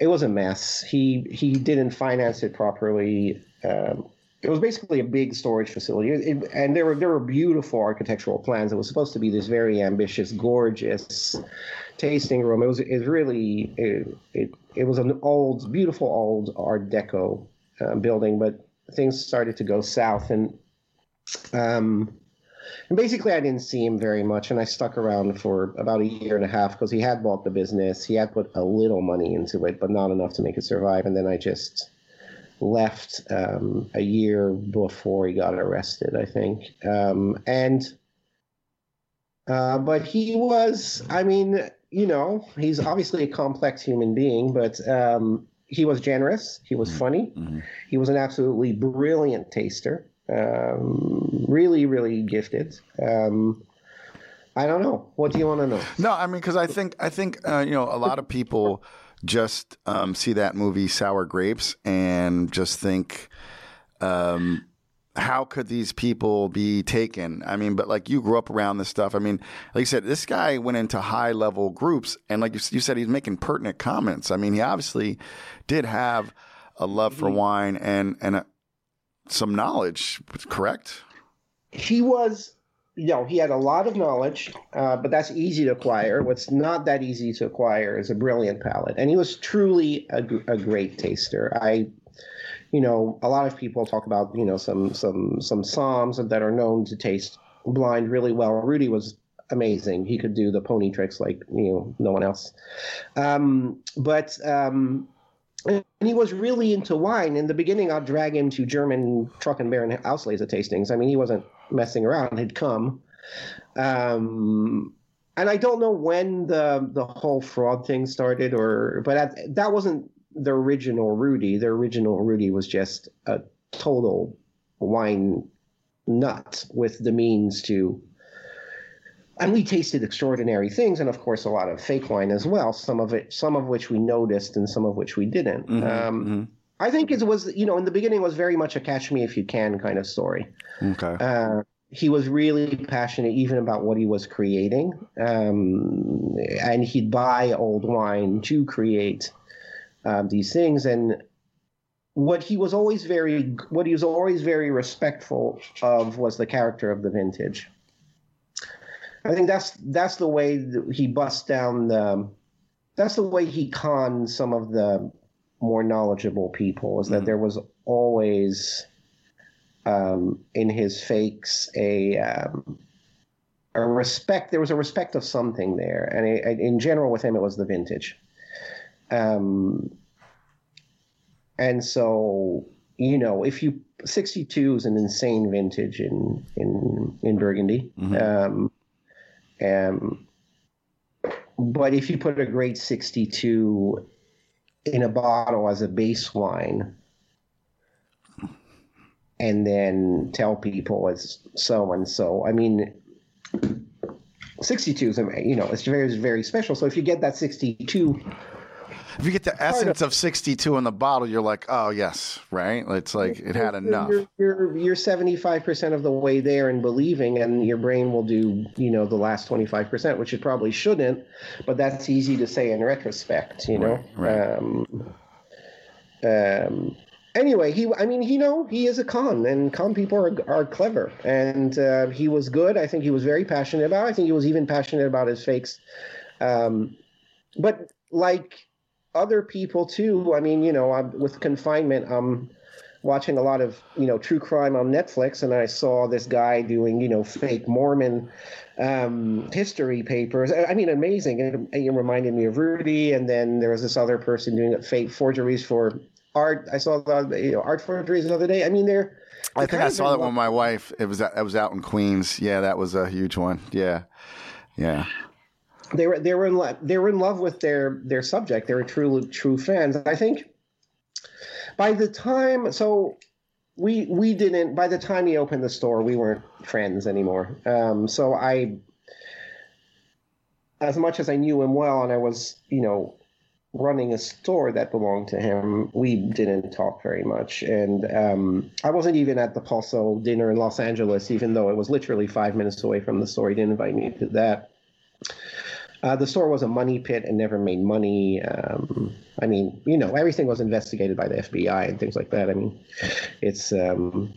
it was a mess. He he didn't finance it properly. Um, it was basically a big storage facility, it, and there were there were beautiful architectural plans. It was supposed to be this very ambitious, gorgeous tasting room. It was it really it it, it was an old, beautiful old Art Deco uh, building, but things started to go south, and um, and basically I didn't see him very much, and I stuck around for about a year and a half because he had bought the business, he had put a little money into it, but not enough to make it survive, and then I just left um, a year before he got arrested, I think. Um, and uh, but he was, I mean, you know, he's obviously a complex human being, but um, he was generous. He was funny. Mm-hmm. He was an absolutely brilliant taster. Um, really, really gifted. Um, I don't know. What do you want to know? No, I mean, because I think I think uh, you know a lot of people just um, see that movie Sour Grapes and just think, um, how could these people be taken? I mean, but like you grew up around this stuff. I mean, like you said, this guy went into high level groups, and like you, you said, he's making pertinent comments. I mean, he obviously did have a love for wine and and a, some knowledge. Correct? He was you know, he had a lot of knowledge, uh, but that's easy to acquire. What's not that easy to acquire is a brilliant palate. And he was truly a, a great taster. I, you know, a lot of people talk about, you know, some some some Somms that are known to taste blind really well. Rudy was amazing. He could do the pony tricks like you know no one else. Um, but um, and he was really into wine. In the beginning, I'd drag him to German Trockenbeeren Auslese tastings. I mean, he wasn't messing around. He'd come. Um, and I don't know when the the whole fraud thing started, or but at, that wasn't the original Rudy. The original Rudy was just a total wine nut with the means to and we tasted extraordinary things and of course a lot of fake wine as well some of it some of which we noticed and some of which we didn't Mm-hmm, um, i think it was you know in the beginning it was very much a catch me if you can kind of story Okay. uh, he was really passionate even about what he was creating um, and he'd buy old wine to create um, these things and what he was always very what he was always very respectful of was the character of the vintage I think that's that's the way that he busts down the. That's the way he conned some of the more knowledgeable people. Is that Mhm. there was always, um, in his fakes, a um, a respect. There was a respect of something there, and it, in general with him, it was the vintage. Um, and so you know, if you 62 is an insane vintage in in in Burgundy. Mhm. Um, um, but if you put a great 62 in a bottle as a base wine and then tell people it's so and so, I mean, 62 is, you know, it's very, very special. So if you get that 62, If you get the essence of 62 in the bottle, you're like, oh, yes, right? It's like it had enough. You're, you're, you're 75% of the way there in believing, and your brain will do, you know, the last 25%, which it probably shouldn't, but that's easy to say in retrospect, you know? Right, right. Um, um, anyway, he, I mean, you know, he is a con, and con people are, are clever, and uh, he was good. I think he was very passionate about. it. I think he was even passionate about his fakes. Um, but like other people too, I mean, you know, I'm, with confinement, I'm watching a lot of you know true crime on Netflix, and I saw this guy doing you know fake Mormon um, history papers. I I mean, amazing. It, it reminded me of Rudy, and then there was this other person doing fake forgeries for art. I saw the you know, art forgeries the other day. I mean, they're. I think I saw that one with my wife. It was it was out in Queens. Yeah, that was a huge one. Yeah, yeah. They were they were in love they were in love with their their subject. They were true true fans. I think by the time so we we didn't by the time he opened the store we weren't friends anymore um, so i as much as i knew him well and i was you know running a store that belonged to him we didn't talk very much and um, i wasn't even at the pulso dinner in los angeles even though it was literally five minutes away from the store he didn't invite me to that uh, the store was a money pit and never made money. Um, I mean, you know, everything was investigated by the FBI and things like that. I mean, it's um,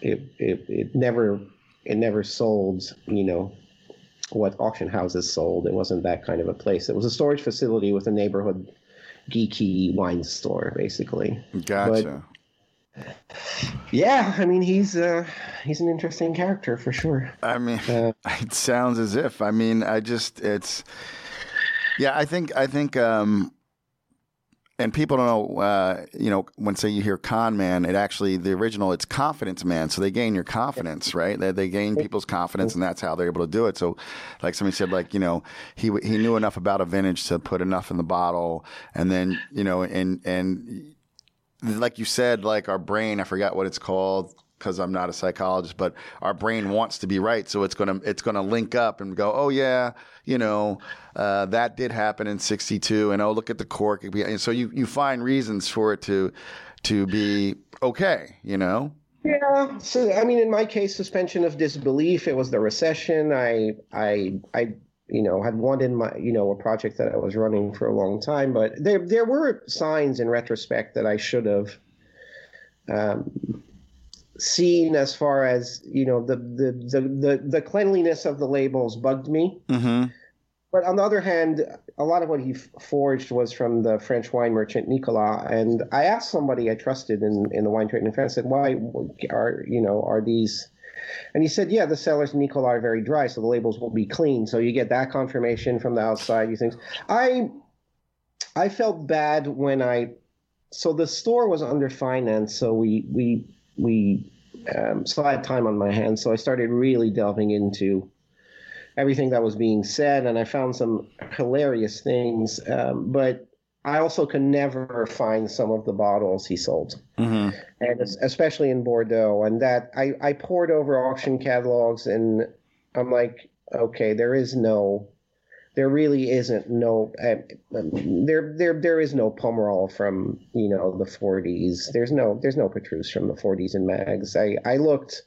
it, it it never it never sold. You know, what auction houses sold. It wasn't that kind of a place. It was a storage facility with a neighborhood geeky wine store, basically. Gotcha. Yeah, I mean he's uh, he's an interesting character for sure. I mean, uh, it sounds as if. I mean, I just it's. Yeah, I think I think. um and people don't know, uh, you know, when say you hear con man, it actually the original it's confidence man. So they gain your confidence, right? They, they gain people's confidence, and that's how they're able to do it. So, like somebody said, like you know, he he knew enough about a vintage to put enough in the bottle, and then you know, and and like you said, like our brain, I forgot what it's called because I'm not a psychologist, but our brain wants to be right, so it's gonna it's gonna link up and go, oh yeah, you know, uh, that did happen in '62, and oh look at the cork, and so you you find reasons for it to to be okay, you know. Yeah. So I mean, in my case, suspension of disbelief. It was the recession. I I I you know had wanted my you know a project that I was running for a long time, but there there were signs in retrospect that I should have. Um, seen as far as you know the the the the, the cleanliness of the labels bugged me. Mm-hmm. But on the other hand, a lot of what he forged was from the French wine merchant Nicolas. And I asked somebody I trusted in, in the wine trade in France, said, "Why are you know are these?" And he said, "Yeah, the cellars Nicolas are very dry, so the labels will be clean. So you get that confirmation from the outside. You think I I felt bad when I so the store was under finance, so we we we um, so I had time on my hands, so I started really delving into everything that was being said, and I found some hilarious things. Um, but I also could never find some of the bottles he sold, mm-hmm. and especially in Bordeaux. And that I I poured over auction catalogs, and I'm like, okay, there is no there really isn't no uh, there there there is no Pomerol from you know the 40s. There's no there's no Petrus from the 40s in mags. I I looked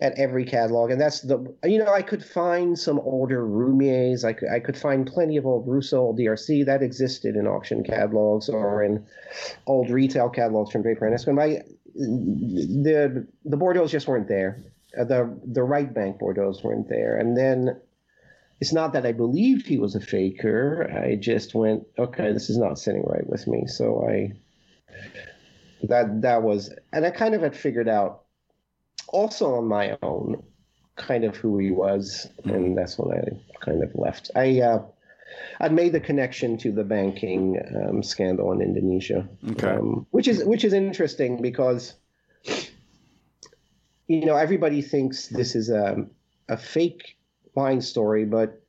at every catalog, and that's the you know I could find some older Roumiers. I could I could find plenty of old Rousseau, old DRC that existed in auction catalogs or in old retail catalogs from Draper and Esquin. My the the Bordeaux just weren't there. Uh, the the right bank Bordeaux weren't there, and then it's not that I believed he was a faker. I just went, okay, this is not sitting right with me. So I that that was, and I kind of had figured out also on my own, kind of who he was, and that's when I kind of left. I uh, I'd made the connection to the banking um, scandal in Indonesia, okay. um, which is which is interesting because you know everybody thinks this is a a fake wine story, but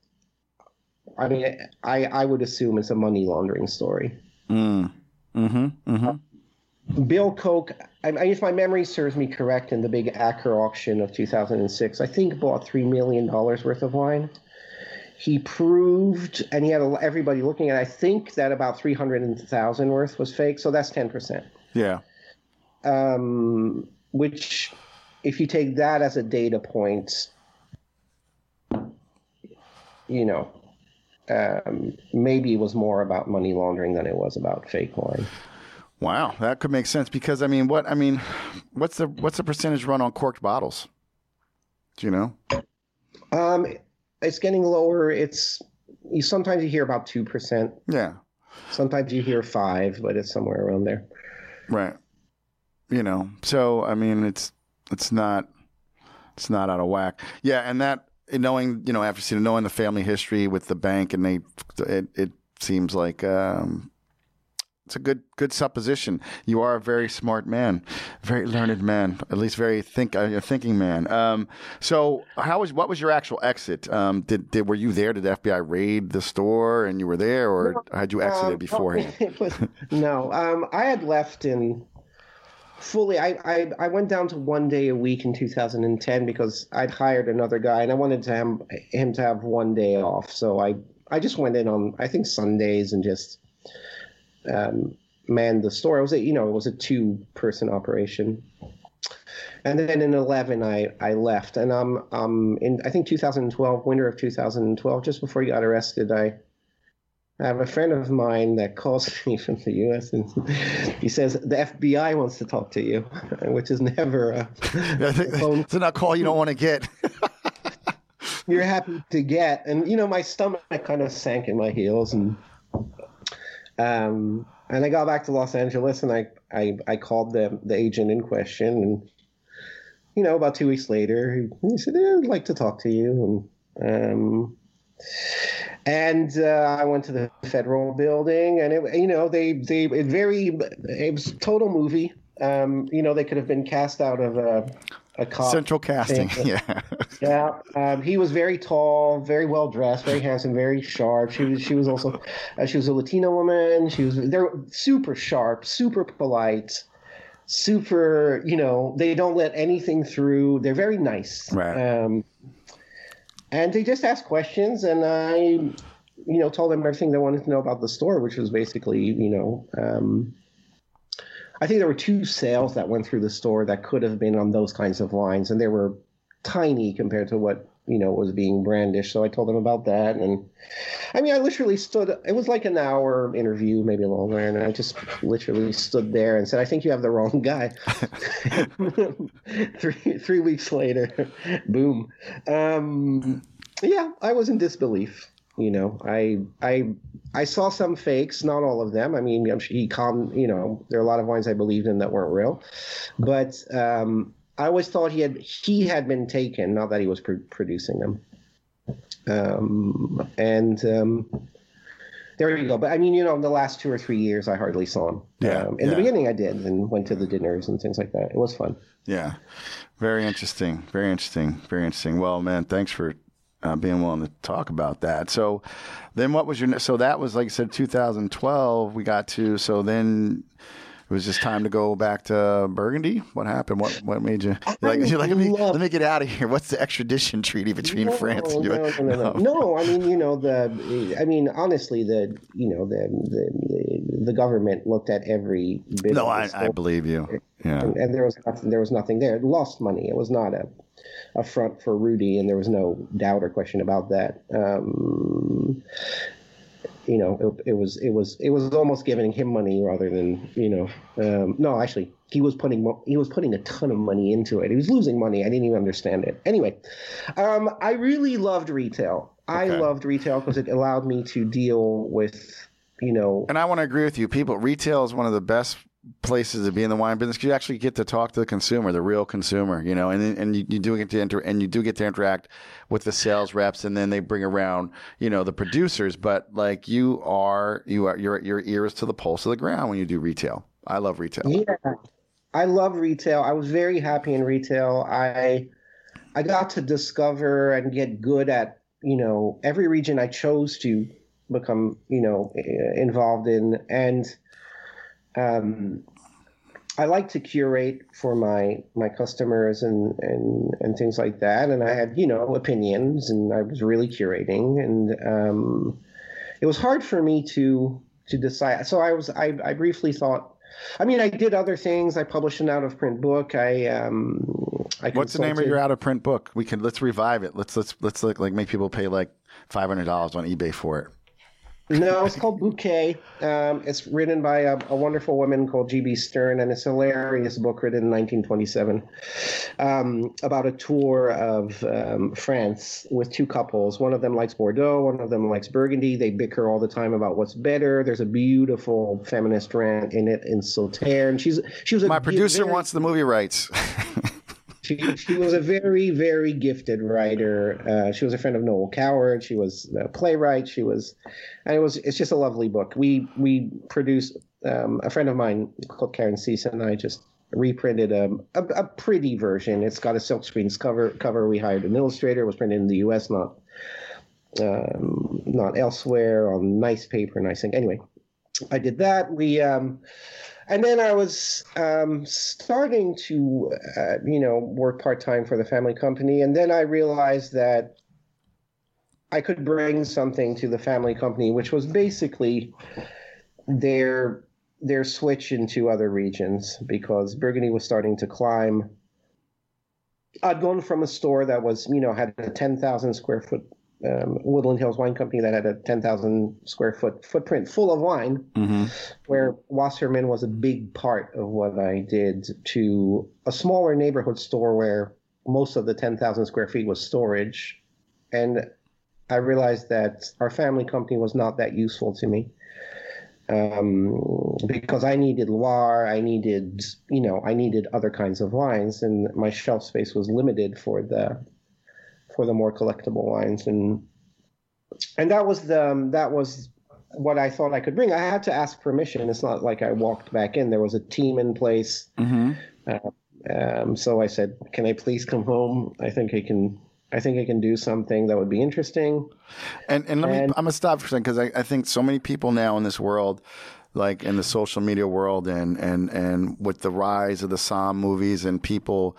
I mean, I I would assume it's a money laundering story. Mm. Mm-hmm. Mm-hmm. Bill Koch, I mean, if my memory serves me correct, in the big Acker auction of 2006, I think bought three million dollars worth of wine. He proved, and he had a, everybody looking at. I think that about three hundred thousand worth was fake, so that's ten percent. Yeah. Um, which, if you take that as a data point, you know, um, maybe it was more about money laundering than it was about fake wine. Wow, that could make sense because I mean, what I mean, what's the what's the percentage run on corked bottles? Do you know? Um, it's getting lower. It's you, sometimes you hear about two percent. Yeah. Sometimes you hear five, but it's somewhere around there. Right. You know, so I mean, it's it's not it's not out of whack. Yeah, and that knowing you know after seeing knowing the family history with the bank and they it, it seems like um, it's a good good supposition. You are a very smart man, very learned man, at least very think uh, a thinking man. Um, so, how was what was your actual exit? Um, did, did were you there? Did the FBI raid the store and you were there, or no, had you exited um, beforehand? Was, no, um, I had left in fully. I, I I went down to one day a week in 2010 because I'd hired another guy and I wanted to have him to have one day off. So I I just went in on I think Sundays and just um, manned the store. It was a you know it was a two person operation. And then in 11, I, I left. And um, um, in, I think 2012, winter of 2012, just before he got arrested, I, I have a friend of mine that calls me from the U.S. and he says the FBI wants to talk to you, which is never a, a phone. It's not a call you don't want to get. you're happy to get, and you know my stomach kind of sank in my heels, and um, and I got back to Los Angeles and I, I, I called the, the agent in question. And, you know, about two weeks later, he, said, I'd like to talk to you. And, um, and uh, I went to the federal building, and it, you know, they they it very it was total movie. Um, you know, they could have been cast out of a a cop. Central casting, thing. yeah. yeah, um, he was very tall, very well dressed, very handsome, very sharp. She was she was also uh, she was a Latina woman. She was they're super sharp, super polite, super. You know, they don't let anything through. They're very nice. Right. Um, and they just ask questions, and I, you know, told them everything they wanted to know about the store, which was basically, you know. Um, I think there were two sales that went through the store that could have been on those kinds of lines, and they were tiny compared to what you know was being brandished. So I told them about that, and I mean, I literally stood. It was like an hour interview, maybe longer, and I just literally stood there and said, "I think you have the wrong guy." three three weeks later, boom. Um, yeah, I was in disbelief. You know, I I I saw some fakes, not all of them. I mean, I'm sure he calmed. You know, there are a lot of wines I believed in that weren't real, but um, I always thought he had he had been taken, not that he was pr- producing them. Um, and um, there you go. But I mean, you know, in the last two or three years, I hardly saw him. Yeah. Um, in yeah. the beginning, I did and went to the dinners and things like that. It was fun. Yeah. Very interesting. Very interesting. Very interesting. Well, man, thanks for uh, being willing to talk about that. So then what was your, so that was like I said, 2012 we got to, so then it was just time to go back to Burgundy. What happened? What what made you like? You're like let me let me get out of here. What's the extradition treaty between no, France and no, no, no, no, no. I mean, you know the. I mean, honestly, the you know the the, the government looked at every bit. No, I, I believe you. Yeah, and, and, there was nothing, there was nothing there. It lost money. It was not a a front for Rudy, and there was no doubt or question about that. Um, you know, it, it, was it was it was almost giving him money rather than you know. Um, no, actually, he was putting he was putting a ton of money into it. He was losing money. I didn't even understand it. Anyway, um, I really loved retail. I loved retail because it allowed me to deal with you know. And I want to agree with you. People, retail is one of the best places to be in the wine business. You actually get to talk to the consumer, the real consumer, you know, and and you, you do get to enter and you do get to interact with the sales reps, and then they bring around, you know, the producers. But like you are, you are your your ears to the pulse of the ground when you do retail. I love retail. Yeah, I love retail. I was very happy in retail. I I got to discover and get good at you know every region I chose to become you know involved in and um, I like to curate for my my customers and, and and things like that. And I had you know opinions, and I was really curating, and um, it was hard for me to to decide. So I was I, I briefly thought. I mean, I did other things. I published an out of print book. I um, I What's the name of your out of print book? We can let's revive it. Let's let's let's like, like make people pay like five hundred dollars on eBay for it. No, it's called Bouquet. Um, it's written by a, a, wonderful woman called G.B. Stern, and it's a hilarious book written in 1927 um, about a tour of um, France with two couples. One of them likes Bordeaux, one of them likes Burgundy. They bicker all the time about what's better. There's a beautiful feminist rant in it in Sauterre, she's she was my producer very, wants the movie rights. She, she was a very, very gifted writer. Uh, she was a friend of Noel Coward. She was a playwright. She was, and it was, it's just a lovely book. We, we produce um, a friend of mine called Karen Cease and I just reprinted a, a, a pretty version. It's got a silkscreen cover. Cover. We hired an illustrator. It was printed in the U.S., not um, not elsewhere on nice paper, nice thing. Anyway, I did that. We um, and then I was um, starting to, uh, you know, work part time for the family company, and then I realized that I could bring something to the family company, which was basically their their switch into other regions because Burgundy was starting to climb. I'd gone from a store that was, you know, had a 10,000 square foot um, Woodland Hills Wine Company that had a 10,000 square foot footprint full of wine, mm-hmm. where Wasserman was a big part of what I did, to a smaller neighborhood store where most of the 10,000 square feet was storage. And I realized that our family company was not that useful to me um, because I needed Loire, I needed, you know, I needed other kinds of wines, and my shelf space was limited for the for the more collectible wines, and and that was the um, that was what I thought I could bring. I had to ask permission. It's not like I walked back in. There was a team in place. Mm-hmm. Uh, um, so I said, "Can I please come home? I think I can I think I can do something that would be interesting. And and let and, me I'm gonna stop for a second because I, I think so many people now in this world, like in the social media world and and and with the rise of the Somm movies and people,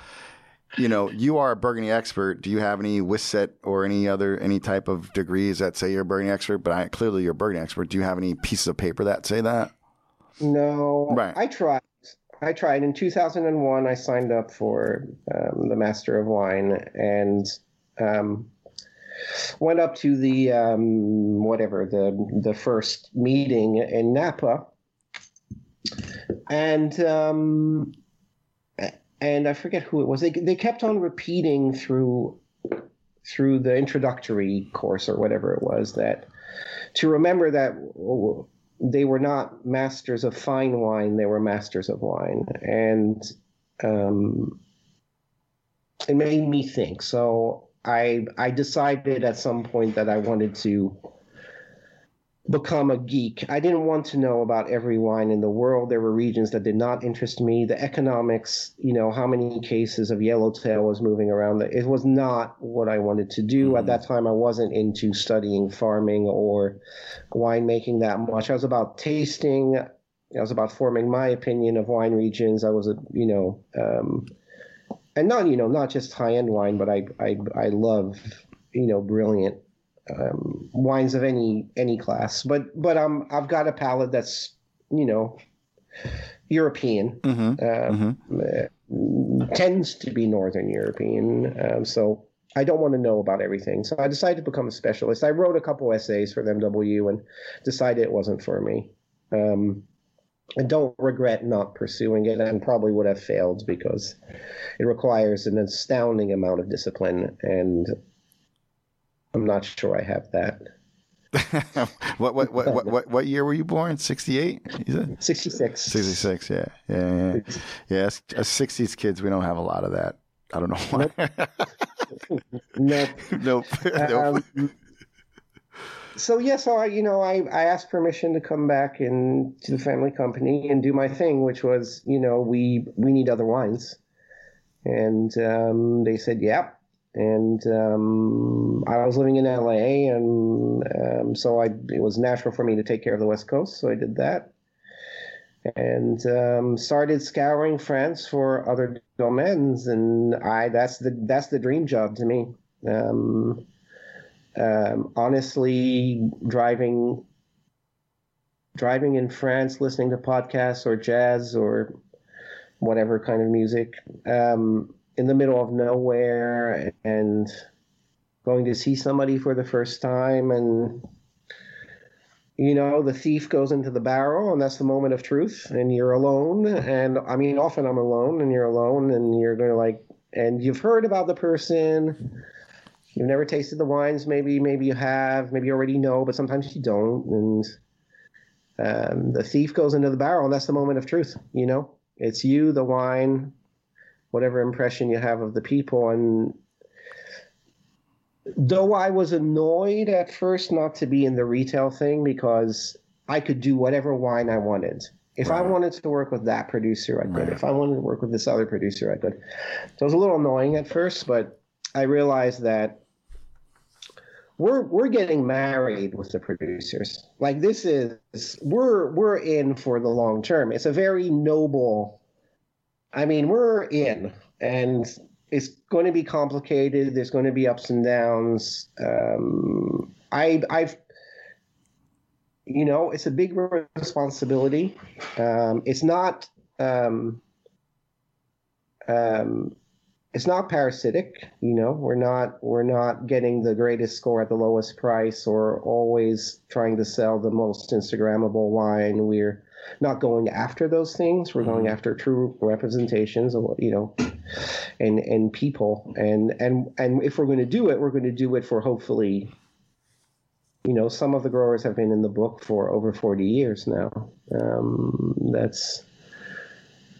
you know, you are a Burgundy expert. Do you have any WSET or any other any type of degrees that say you're a Burgundy expert? But I, clearly you're a Burgundy expert. Do you have any pieces of paper that say that? No, right. I tried. I tried in 2001. I signed up for um, the Master of Wine, and um, went up to the um, whatever the the first meeting in Napa, and um, and I forget who it was. They they kept on repeating through through the introductory course or whatever it was that to remember that they were not masters of fine wine; they were masters of wine, and um, it made me think. So I I decided at some point that I wanted to become a geek. I didn't want to know about every wine in the world. There were regions that did not interest me. The economics, you know, how many cases of yellowtail was moving around. It was not what I wanted to do. Mm-hmm. At that time, I wasn't into studying farming or winemaking that much. I was about tasting. I was about forming my opinion of wine regions. I was a, you know, um, and not you know not just high end wine, but I I I love you know brilliant um, wines of any any class. But but um I've got a palate that's you know European. Mm-hmm. Uh, mm-hmm. Uh, tends to be Northern European. Um, so I don't want to know about everything. So I decided to become a specialist. I wrote a couple essays for the MW and decided it wasn't for me. Um, I don't regret not pursuing it and probably would have failed because it requires an astounding amount of discipline and I'm not sure I have that. what, what, what, what, what, what year were you born? 68? 66. 66, yeah. Yeah, yeah. Yeah, as, as 60s kids, we don't have a lot of that. I don't know why. nope. nope. nope. Um, so yeah, so I, you know, I, I asked permission to come back and to the family company and do my thing, which was, you know, we we need other wines, and um, they said, yeah. And um, I was living in LA, and um, so I it was natural for me to take care of the West Coast, so I did that, and um, started scouring France for other domains, and I that's the that's the dream job to me. Um, um, honestly, driving driving in France, listening to podcasts or jazz or whatever kind of music um, in the middle of nowhere and going to see somebody for the first time and you know the thief goes into the barrel and that's the moment of truth and you're alone and i mean often i'm alone and you're alone and you're going to like and you've heard about the person You've never tasted the wines, maybe, maybe you have, maybe you already know, but sometimes you don't. And um, the thief goes into the barrel, and that's the moment of truth. You know, it's you, the wine, whatever impression you have of the people. And though I was annoyed at first not to be in the retail thing because I could do whatever wine I wanted. If I wanted to work with that producer, I could. Right. If I wanted to work with this other producer, I could. So it was a little annoying at first, but I realized that we're we're getting married with the producers. Like this is we're we're in for the long term. It's a very noble. I mean, we're in, and it's going to be complicated. There's going to be ups and downs. Um, I I've you know it's a big responsibility. Um, it's not. Um, um, it's not parasitic you know we're not we're not getting the greatest score at the lowest price or always trying to sell the most instagrammable wine we're not going after those things. We're going after true representations of you know and and people. And and and if we're going to do it we're going to do it for hopefully you know some of the growers have been in the book for over 40 years now. Um, that's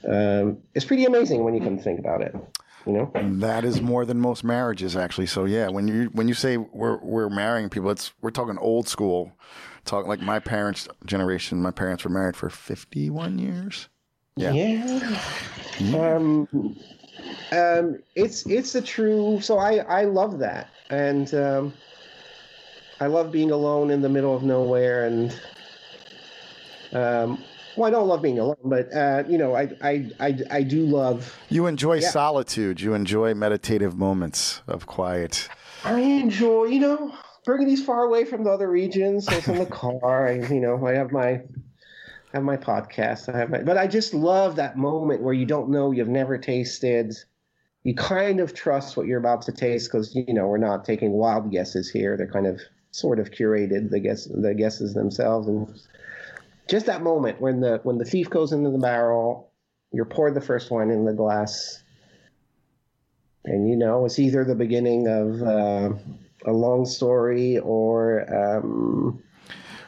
um, it's pretty amazing when you can think about it you know That is more than most marriages, actually. So yeah, when you when you say we're we're marrying people, it's we're talking old school. Talk like my parents' generation. My parents were married for fifty one years. Yeah. Yeah. Um, um, it's it's a true. So I I love that, and um, I love being alone in the middle of nowhere, and um, well, I don't love being alone, but uh, you know, I I I I do love. You enjoy Yeah. solitude. You enjoy meditative moments of quiet. I enjoy, you know, Burgundy's far away from the other regions. So it's in the car. I, you know, I have my I have my podcast. I have my, but I just love that moment where you don't know, you've never tasted. You kind of trust what you're about to taste because you know we're not taking wild guesses here. They're kind of sort of curated the guess the guesses themselves, and just that moment when the when the thief goes into the barrel, you're poured the first wine in the glass, and you know it's either the beginning of uh, a long story or um,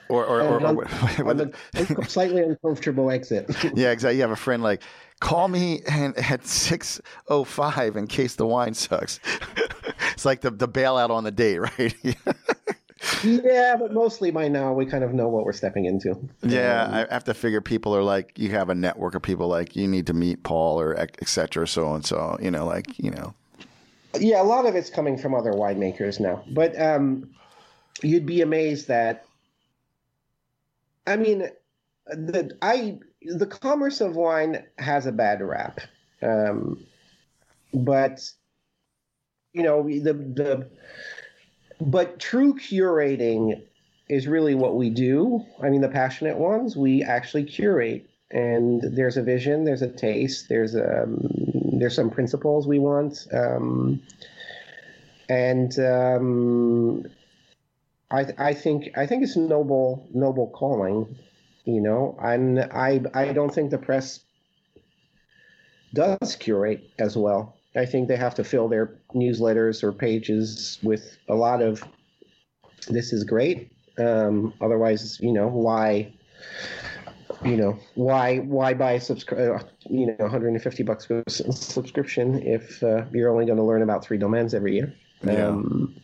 Or or, or, or, on the slightly uncomfortable exit. yeah, exactly. You have a friend like, call me and at six oh five in case the wine sucks. it's like the the bailout on the date, right? Yeah, but mostly by now we kind of know what we're stepping into. Yeah, I have to figure people are like you have a network of people like you need to meet Paul or etc. et cetera, so and so. You know, like you know. Yeah, a lot of it's coming from other winemakers now, but um, you'd be amazed that. I mean, the I the commerce of wine has a bad rap, um, but you know the the but true curating is really what we do. I mean, the passionate ones we actually curate, and there's a vision, there's a taste, there's um, there's some principles we want, um, and um, I I think I think it's noble noble calling, you know, and I I don't think the press does curate as well. I think they have to fill their newsletters or pages with a lot of this is great. Um, otherwise, you know, why you know why why buy a subscri- uh, you know 150 bucks for subscription if uh, you're only going to learn about three domains every year Yeah. um,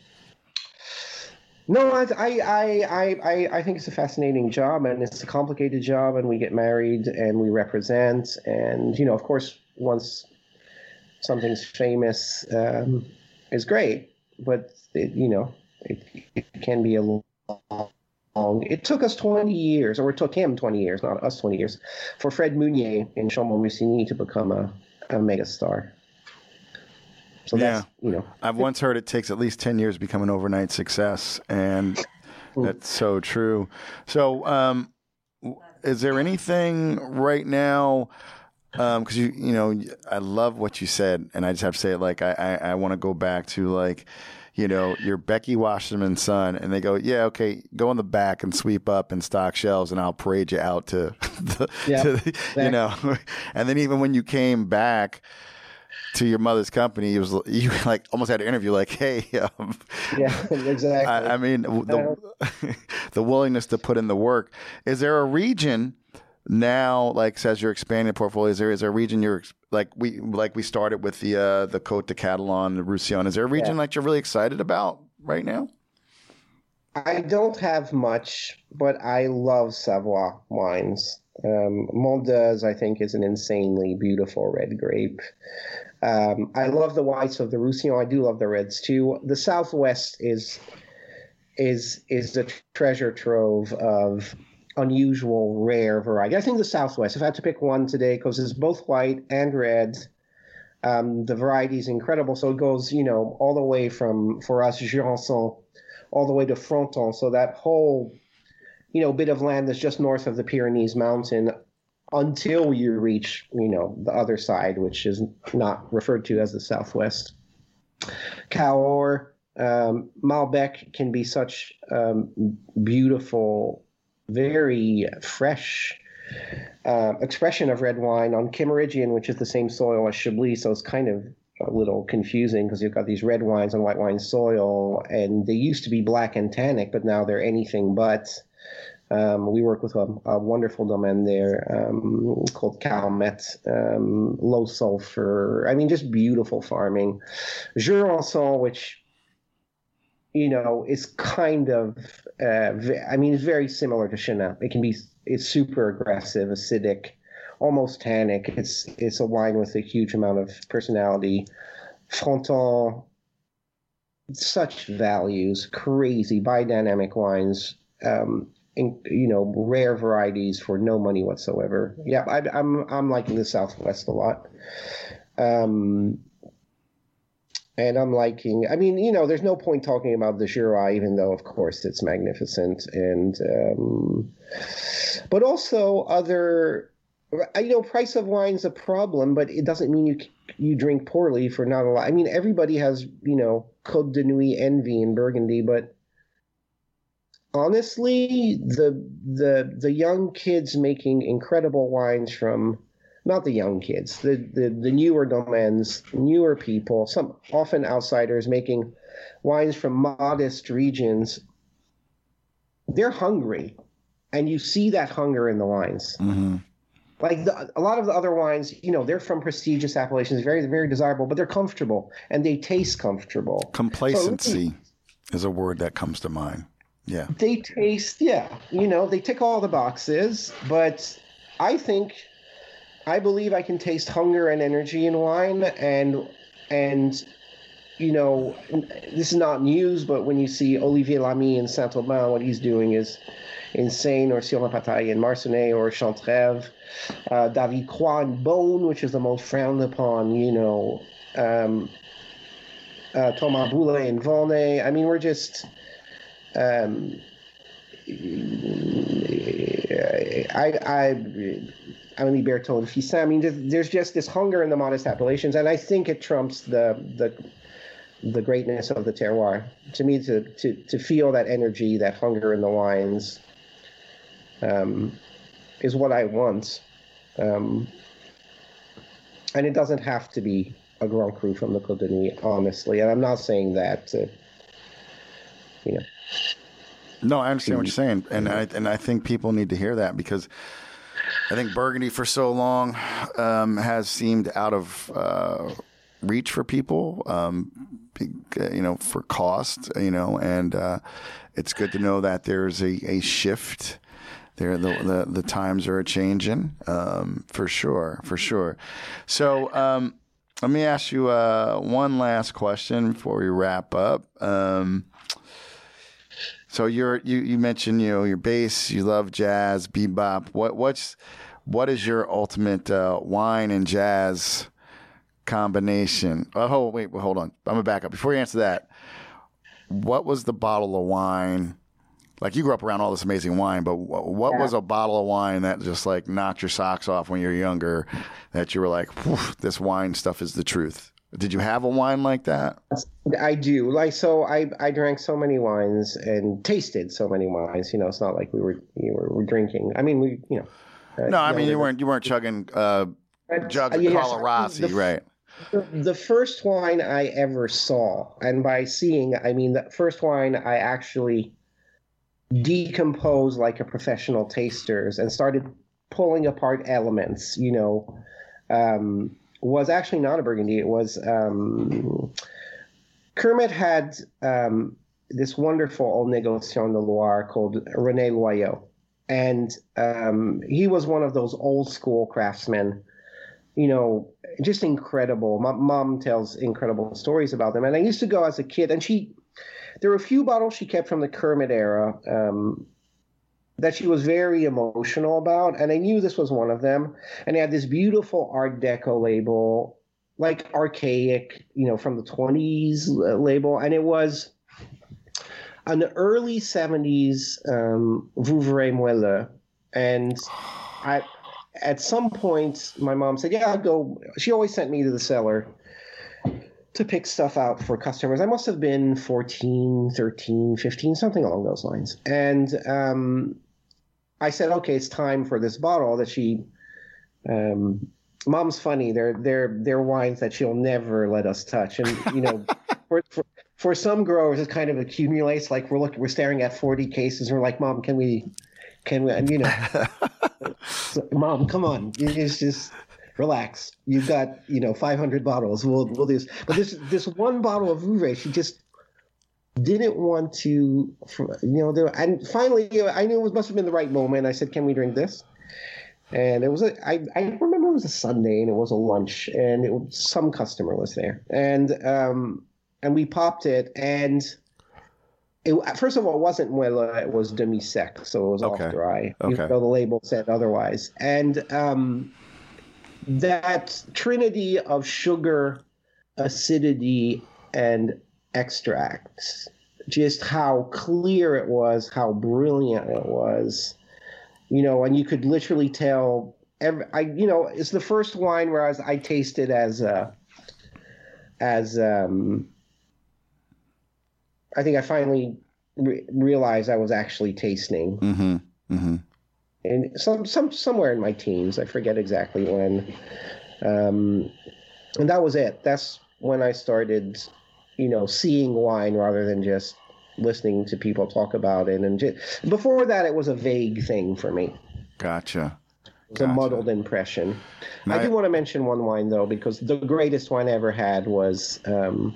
no I I I I think it's a fascinating job and it's a complicated job and we get married and we represent and you know of course once something's famous um, is great but it, you know it, it can be a long long. It took us 20 years, or it took him 20 years, not us 20 years, for Fred Mugnier and Chambolle-Musigny to become a, a megastar. So that's, you know, I've once heard it takes at least 10 years to become an overnight success, and that's so true. So, um, is there anything right now? Because you, you know, I love what you said, and I just have to say it. Like, I, I, I want to go back to like, you know, you're Becky Wasserman's son, and they go, yeah, okay, go in the back and sweep up and stock shelves, and I'll parade you out to, the, Yeah, to the, you know, and then even when you came back to your mother's company, it was you like almost had an interview like, "Hey, um, yeah, exactly. I, I mean, the the willingness to put in the work. Is there a region now, like as you're expanding portfolios? Is there is there a region you're like we like we started with the uh, the Côtes Catalanes, the Roussillon? Is there a region Yeah. that you're really excited about right now? I don't have much, but I love Savoie wines. Um, Mondeuse, I think, is an insanely beautiful red grape. Um, I love the whites of the Roussillon. I do love the reds too. The Southwest is is is a treasure trove of unusual, rare variety. I think the Southwest. If I had to pick one today, because it's both white and red, um, the variety is incredible. So it goes, you know, all the way from for us Jurançon, all the way to Fronton. So that whole, you know, bit of land that's just north of the Pyrenees Mountain, until you reach, you know, the other side, which is not referred to as the Southwest. Cahors, um, Malbec can be such um, beautiful, very fresh uh, expression of red wine on Kimmeridgian, which is the same soil as Chablis. So it's kind of a little confusing because you've got these red wines on white wine soil, and they used to be black and tannic, but now they're anything but. Um, we work with a, a wonderful domain there um, called Calmet, um, low sulfur. I mean, just beautiful farming. Jurançon, which you know is kind of, uh, I mean, it's very similar to Chenin. It can be, it's super aggressive, acidic, almost tannic. It's it's a wine with a huge amount of personality. Fronton, such values, crazy biodynamic wines. Um, in, you know, rare varieties for no money whatsoever. Yeah, I, am I'm, I'm liking the Southwest a lot. Um, and I'm liking. I mean, you know, there's no point talking about the Jura, even though, of course, it's magnificent, and um, but also other. You know, price of wine's a problem, but it doesn't mean you you drink poorly for not a lot. I mean, everybody has you know Côte de Nuits envy in Burgundy, but honestly, the the the young kids making incredible wines from not the young kids, the the, the newer domains, newer people, some often outsiders making wines from modest regions. They're hungry, and you see that hunger in the wines. Mm-hmm. Like the, a lot of the other wines, you know, they're from prestigious appellations, very very desirable, but they're comfortable and they taste comfortable. Complacency so, is a word that comes to mind. Yeah. They taste, yeah, you know, they tick all the boxes, but I think I believe I can taste hunger and energy in wine and and you know, this is not news, but when you see Olivier Lamy in Saint Aubin, what he's doing is insane, or Sylvain Pataille in Marsannay or Chantrève, uh, David Croix in Beaune, which is the most frowned upon, you know, um, uh, Thomas Bouley in Volnay. I mean, we're just um, I, I, Amélie Berthaut and Fixin. I mean, there's just this hunger in the modest appellations, and I think it trumps the the the greatness of the terroir. To me, to to to feel that energy, that hunger in the wines, um, is what I want. Um, and it doesn't have to be a Grand Cru from the Côte de Nuits, honestly. And I'm not saying that, to, you know. No, I understand what you're saying, and I and I think people need to hear that because I think Burgundy for so long um, has seemed out of uh, reach for people, um, you know, for cost, you know, and uh, it's good to know that there's a, a shift. There, the, the, the times are a changing, um, for sure, for sure. So, um, let me ask you uh, one last question before we wrap up. Um, so you're you you mentioned you know your bass, you love jazz, bebop. What what's what is your ultimate uh, wine and jazz combination? Oh, wait, hold on. I'm gonna back up before you answer that. What was the bottle of wine? Like you grew up around all this amazing wine, but what yeah. was a bottle of wine that just like knocked your socks off when you were younger? That you were like, this wine stuff is the truth. Did you have a wine like that? I do. Like so, I I drank so many wines and tasted so many wines. You know, it's not like we were you were, were drinking. I mean, we you know. Uh, no, I mean you weren't you weren't chugging uh, jugs of uh, yes, the, right? The, the first wine I ever saw, and by seeing I mean the first wine I actually decomposed like a professional tasters and started pulling apart elements. You know. Um, was actually not a Burgundy. It was um, Kermit had um, this wonderful old negociant de Loire called René Loyau. and um, he was one of those old school craftsmen. You know, just incredible. My mom tells incredible stories about them, and I used to go as a kid, and she. There were a few bottles she kept from the Kermit era um, that she was very emotional about, and I knew this was one of them. And it had this beautiful Art Deco label, like archaic, you know, from the 20s label, and it was an early 70s um, Vouvray Moelleux. And I, at some point, my mom said, Yeah, I'll go. She always sent me to the cellar to pick stuff out for customers. I must have been 14, 13, 15, something along those lines. And um, I said, Okay, it's time for this bottle that she. Um, mom's funny. They're they're they're wines that she'll never let us touch, and you know, for, for, for some growers, it kind of accumulates. Like we're looking, we're staring at 40 cases, and we're like, "Mom, can we, can we?" And you know, so, "Mom, come on, it's just relax. You've got you know 500 bottles. We'll we'll do this." But this this one bottle of Vouvray, she just didn't want to, you know. There, and finally, you know, I knew it must have been the right moment. I said, "Can we drink this?" And it was a, I, I remember it was a Sunday and it was a lunch and it was, some customer was there. And um, and we popped it, and it, first of all, it wasn't Moelleux, it was demi sec, so it was okay. off dry, okay. even though the label said otherwise. And um, that trinity of sugar, acidity, and extracts, just how clear it was, how brilliant it was, you know, and you could literally tell. Every, I, you know, it's the first wine where I, was, I tasted as a, as um, I think I finally re- realized I was actually tasting. Mm-hmm. Mm-hmm. And some some somewhere in my teens, I forget exactly when. Um, and that was it. That's when I started, you know, seeing wine rather than just listening to people talk about it. And just, before that, it was a vague thing for me. Gotcha. It was gotcha. a muddled impression. I do want to mention one wine though, because the greatest wine I ever had was, um,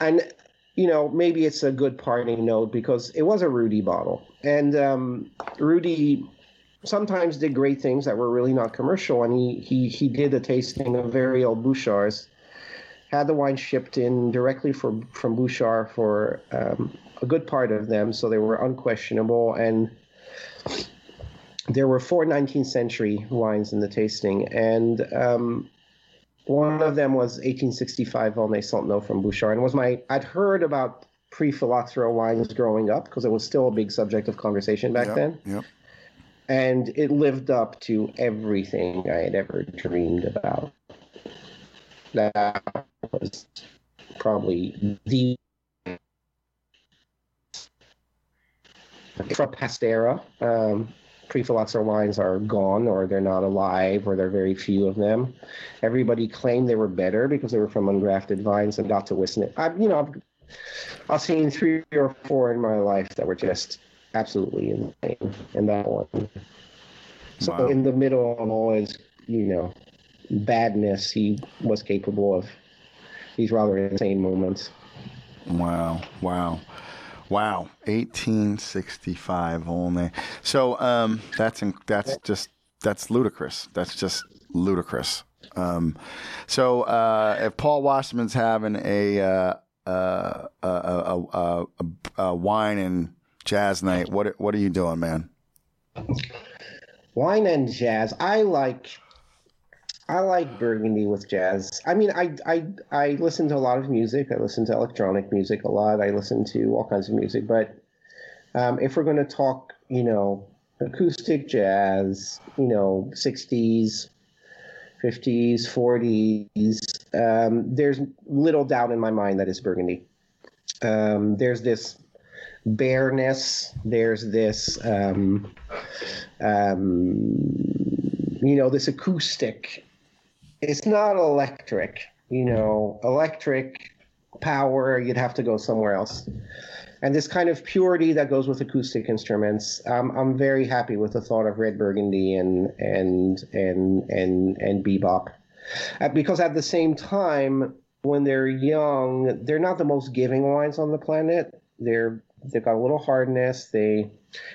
and you know, maybe it's a good parting note because it was a Rudy bottle. And um, Rudy sometimes did great things that were really not commercial. And he, he, he did a tasting of very old Bouchards, had the wine shipped in directly from, from Bouchard for um, a good part of them. So they were unquestionable. And there were four 19th century wines in the tasting. And um, one of them was 1865 Volnay Santenots from Bouchard, and was my I'd heard about pre-phylloxera wines growing up because it was still a big subject of conversation back yep, then. Yep. And it lived up to everything I had ever dreamed about. That was probably the from Pastera. Um, pre-phylloxera wines are gone or they're not alive or there are very few of them. Everybody claimed they were better because they were from ungrafted vines and got to listen it. I've, you know, I've, I've seen three or four in my life that were just absolutely insane. And that one. So wow. in the middle of all his, you know, badness, he was capable of these rather insane moments. Wow. Wow. Wow, 1865 only. So um, that's in, that's just that's ludicrous. That's just ludicrous. Um, so uh, if Paul Wasserman's having a, uh, uh, a, a, a, wine and jazz night, what what are you doing, man? Wine and jazz. I like I like Burgundy with jazz. I mean, I, I I listen to a lot of music. I listen to electronic music a lot. I listen to all kinds of music. But um, if we're going to talk, you know, acoustic jazz, you know, '60s, '50s, '40s, um, there's little doubt in my mind that it's Burgundy. Um, there's this bareness. There's this, um, um, you know, this acoustic it's not electric. You know, electric power, you'd have to go somewhere else. And this kind of purity that goes with acoustic instruments, um, I'm very happy with the thought of red burgundy and and and and and bebop, uh, because at the same time, when they're young, they're not the most giving wines on the planet. They're they've got a little hardness. They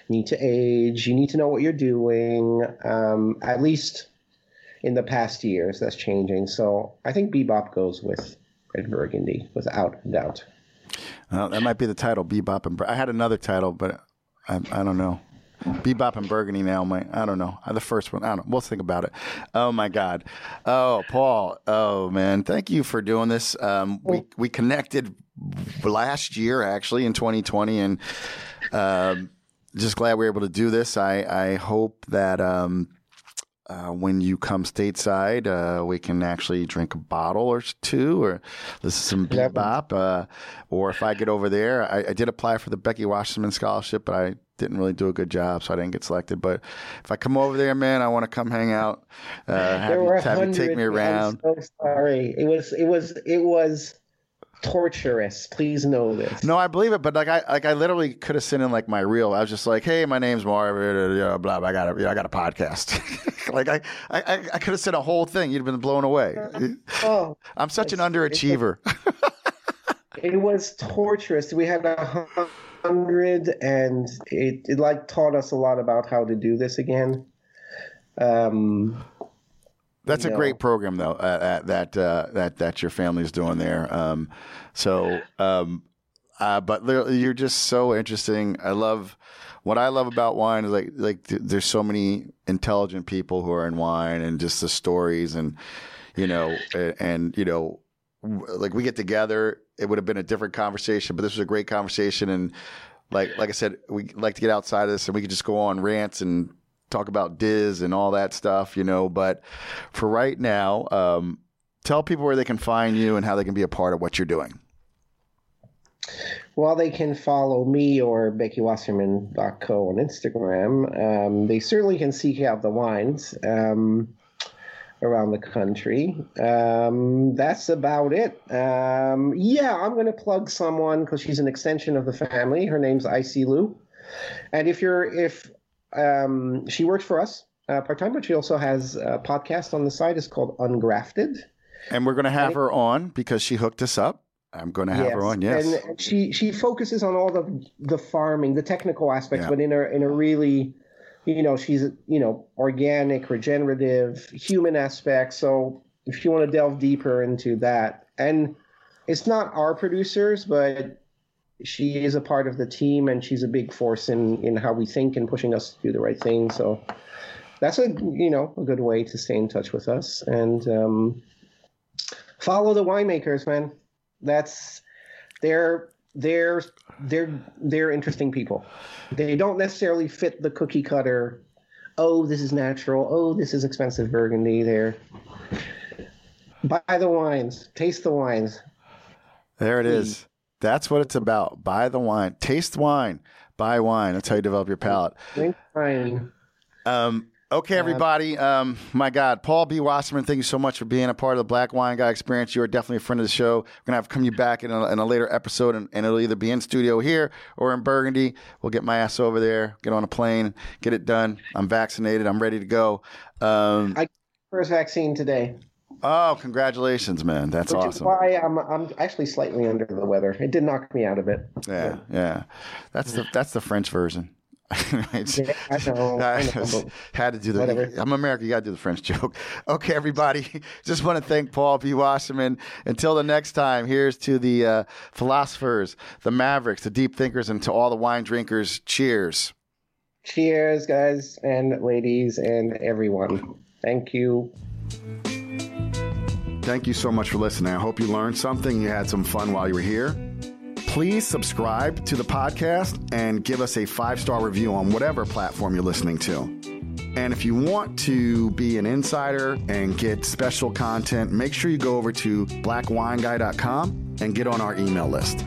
need to age. You need to know what you're doing. Um, at least in the past years, that's changing. So I think Bebop goes with Red Burgundy without a doubt. Well, that might be the title, Bebop and. Bur- I had another title, but I, I don't know. Bebop and Burgundy now, my I don't know. The first one, I don't know. We'll think about it. Oh my God. Oh, Paul. Oh man, thank you for doing this. Um, we we connected last year actually in 2020, and um, just glad we were able to do this. I I hope that. Um, uh, when you come stateside, uh, we can actually drink a bottle or two, or listen to some bebop. Uh, or if I get over there, I, I, did apply for the Becky Wasserman scholarship, but I didn't really do a good job, so I didn't get selected. But if I come over there, man, I want to come hang out. Uh, have, you, have you take me around. I'm so sorry. It was. It was. It was torturous. Please know this. No, I believe it, but like I like I literally could have sent in like my reel. I was just like, "Hey, my name's Marvin. Blah blah. I got a, you know, I got a podcast." like I I I could have said a whole thing. You'd have been blown away. Oh, I'm such an underachiever. it was torturous. We had a hundred, and it it like taught us a lot about how to do this again. Um, that's a great program, though. Uh, that uh, that that your family's doing there. Um, so, um, uh, but you're just so interesting. I love what I love about wine is like like there's so many intelligent people who are in wine, and just the stories, and you know, and, and you know, like we get together. It would have been a different conversation, but this was a great conversation, and like like I said, we like to get outside of this, and we could just go on rants and talk about Diz and all that stuff, you know. But for right now, um, tell people where they can find you and how they can be a part of what you're doing. Well, they can follow me or BeckyWasserman.co on Instagram. Um, they certainly can seek out the wines um, around the country. Um, that's about it. Um, yeah, I'm going to plug someone because she's an extension of the family. Her name's Icy Lou. And if you're if um, she works for us uh, part time, but she also has a podcast on the side. It's called Ungrafted. And we're going to have her on because she hooked us up. I'm going to have yes. her on. Yes, and she she focuses on all the the farming, the technical aspects, yeah. but in a in a really, you know, she's you know organic, regenerative, human aspect. So if you want to delve deeper into that, and it's not our producers, but she is a part of the team and she's a big force in in how we think and pushing us to do the right thing. So that's a you know a good way to stay in touch with us and um, follow the winemakers, man. That's they're they're they're they're interesting people. They don't necessarily fit the cookie cutter. Oh, this is natural. Oh, this is expensive Burgundy. They're buy the wines, taste the wines. There it is. That's what it's about. Buy the wine, taste wine, buy wine. That's how you develop your palate. Drink wine. Um, okay, everybody. Um, my God, Paul B. Wasserman, thank you so much for being a part of the Black Wine Guy Experience. You are definitely a friend of the show. We're gonna have to come you back in a, in a later episode, and, and, it'll either be in studio here or in Burgundy. We'll get my ass over there, get on a plane, get it done. I'm vaccinated. I'm ready to go. Um, I first vaccine today. Oh, congratulations, man! That's Which awesome. why I'm I'm actually slightly under the weather. It did knock me out a bit. Yeah, yeah. That's the that's the French version. yeah, I know. I, I had to do the. Whatever. I'm American. You got to do the French joke. Okay, everybody. Just want to thank Paul B. Wasserman. Until the next time, here's to the uh, philosophers, the mavericks, the deep thinkers, and to all the wine drinkers. Cheers. Cheers, guys and ladies and everyone. Thank you. Thank you so much for listening. I hope you learned something. You had some fun while you were here. Please subscribe to the podcast and give us a five star review on whatever platform you're listening to. And if you want to be an insider and get special content, make sure you go over to blackwineguy.com and get on our email list.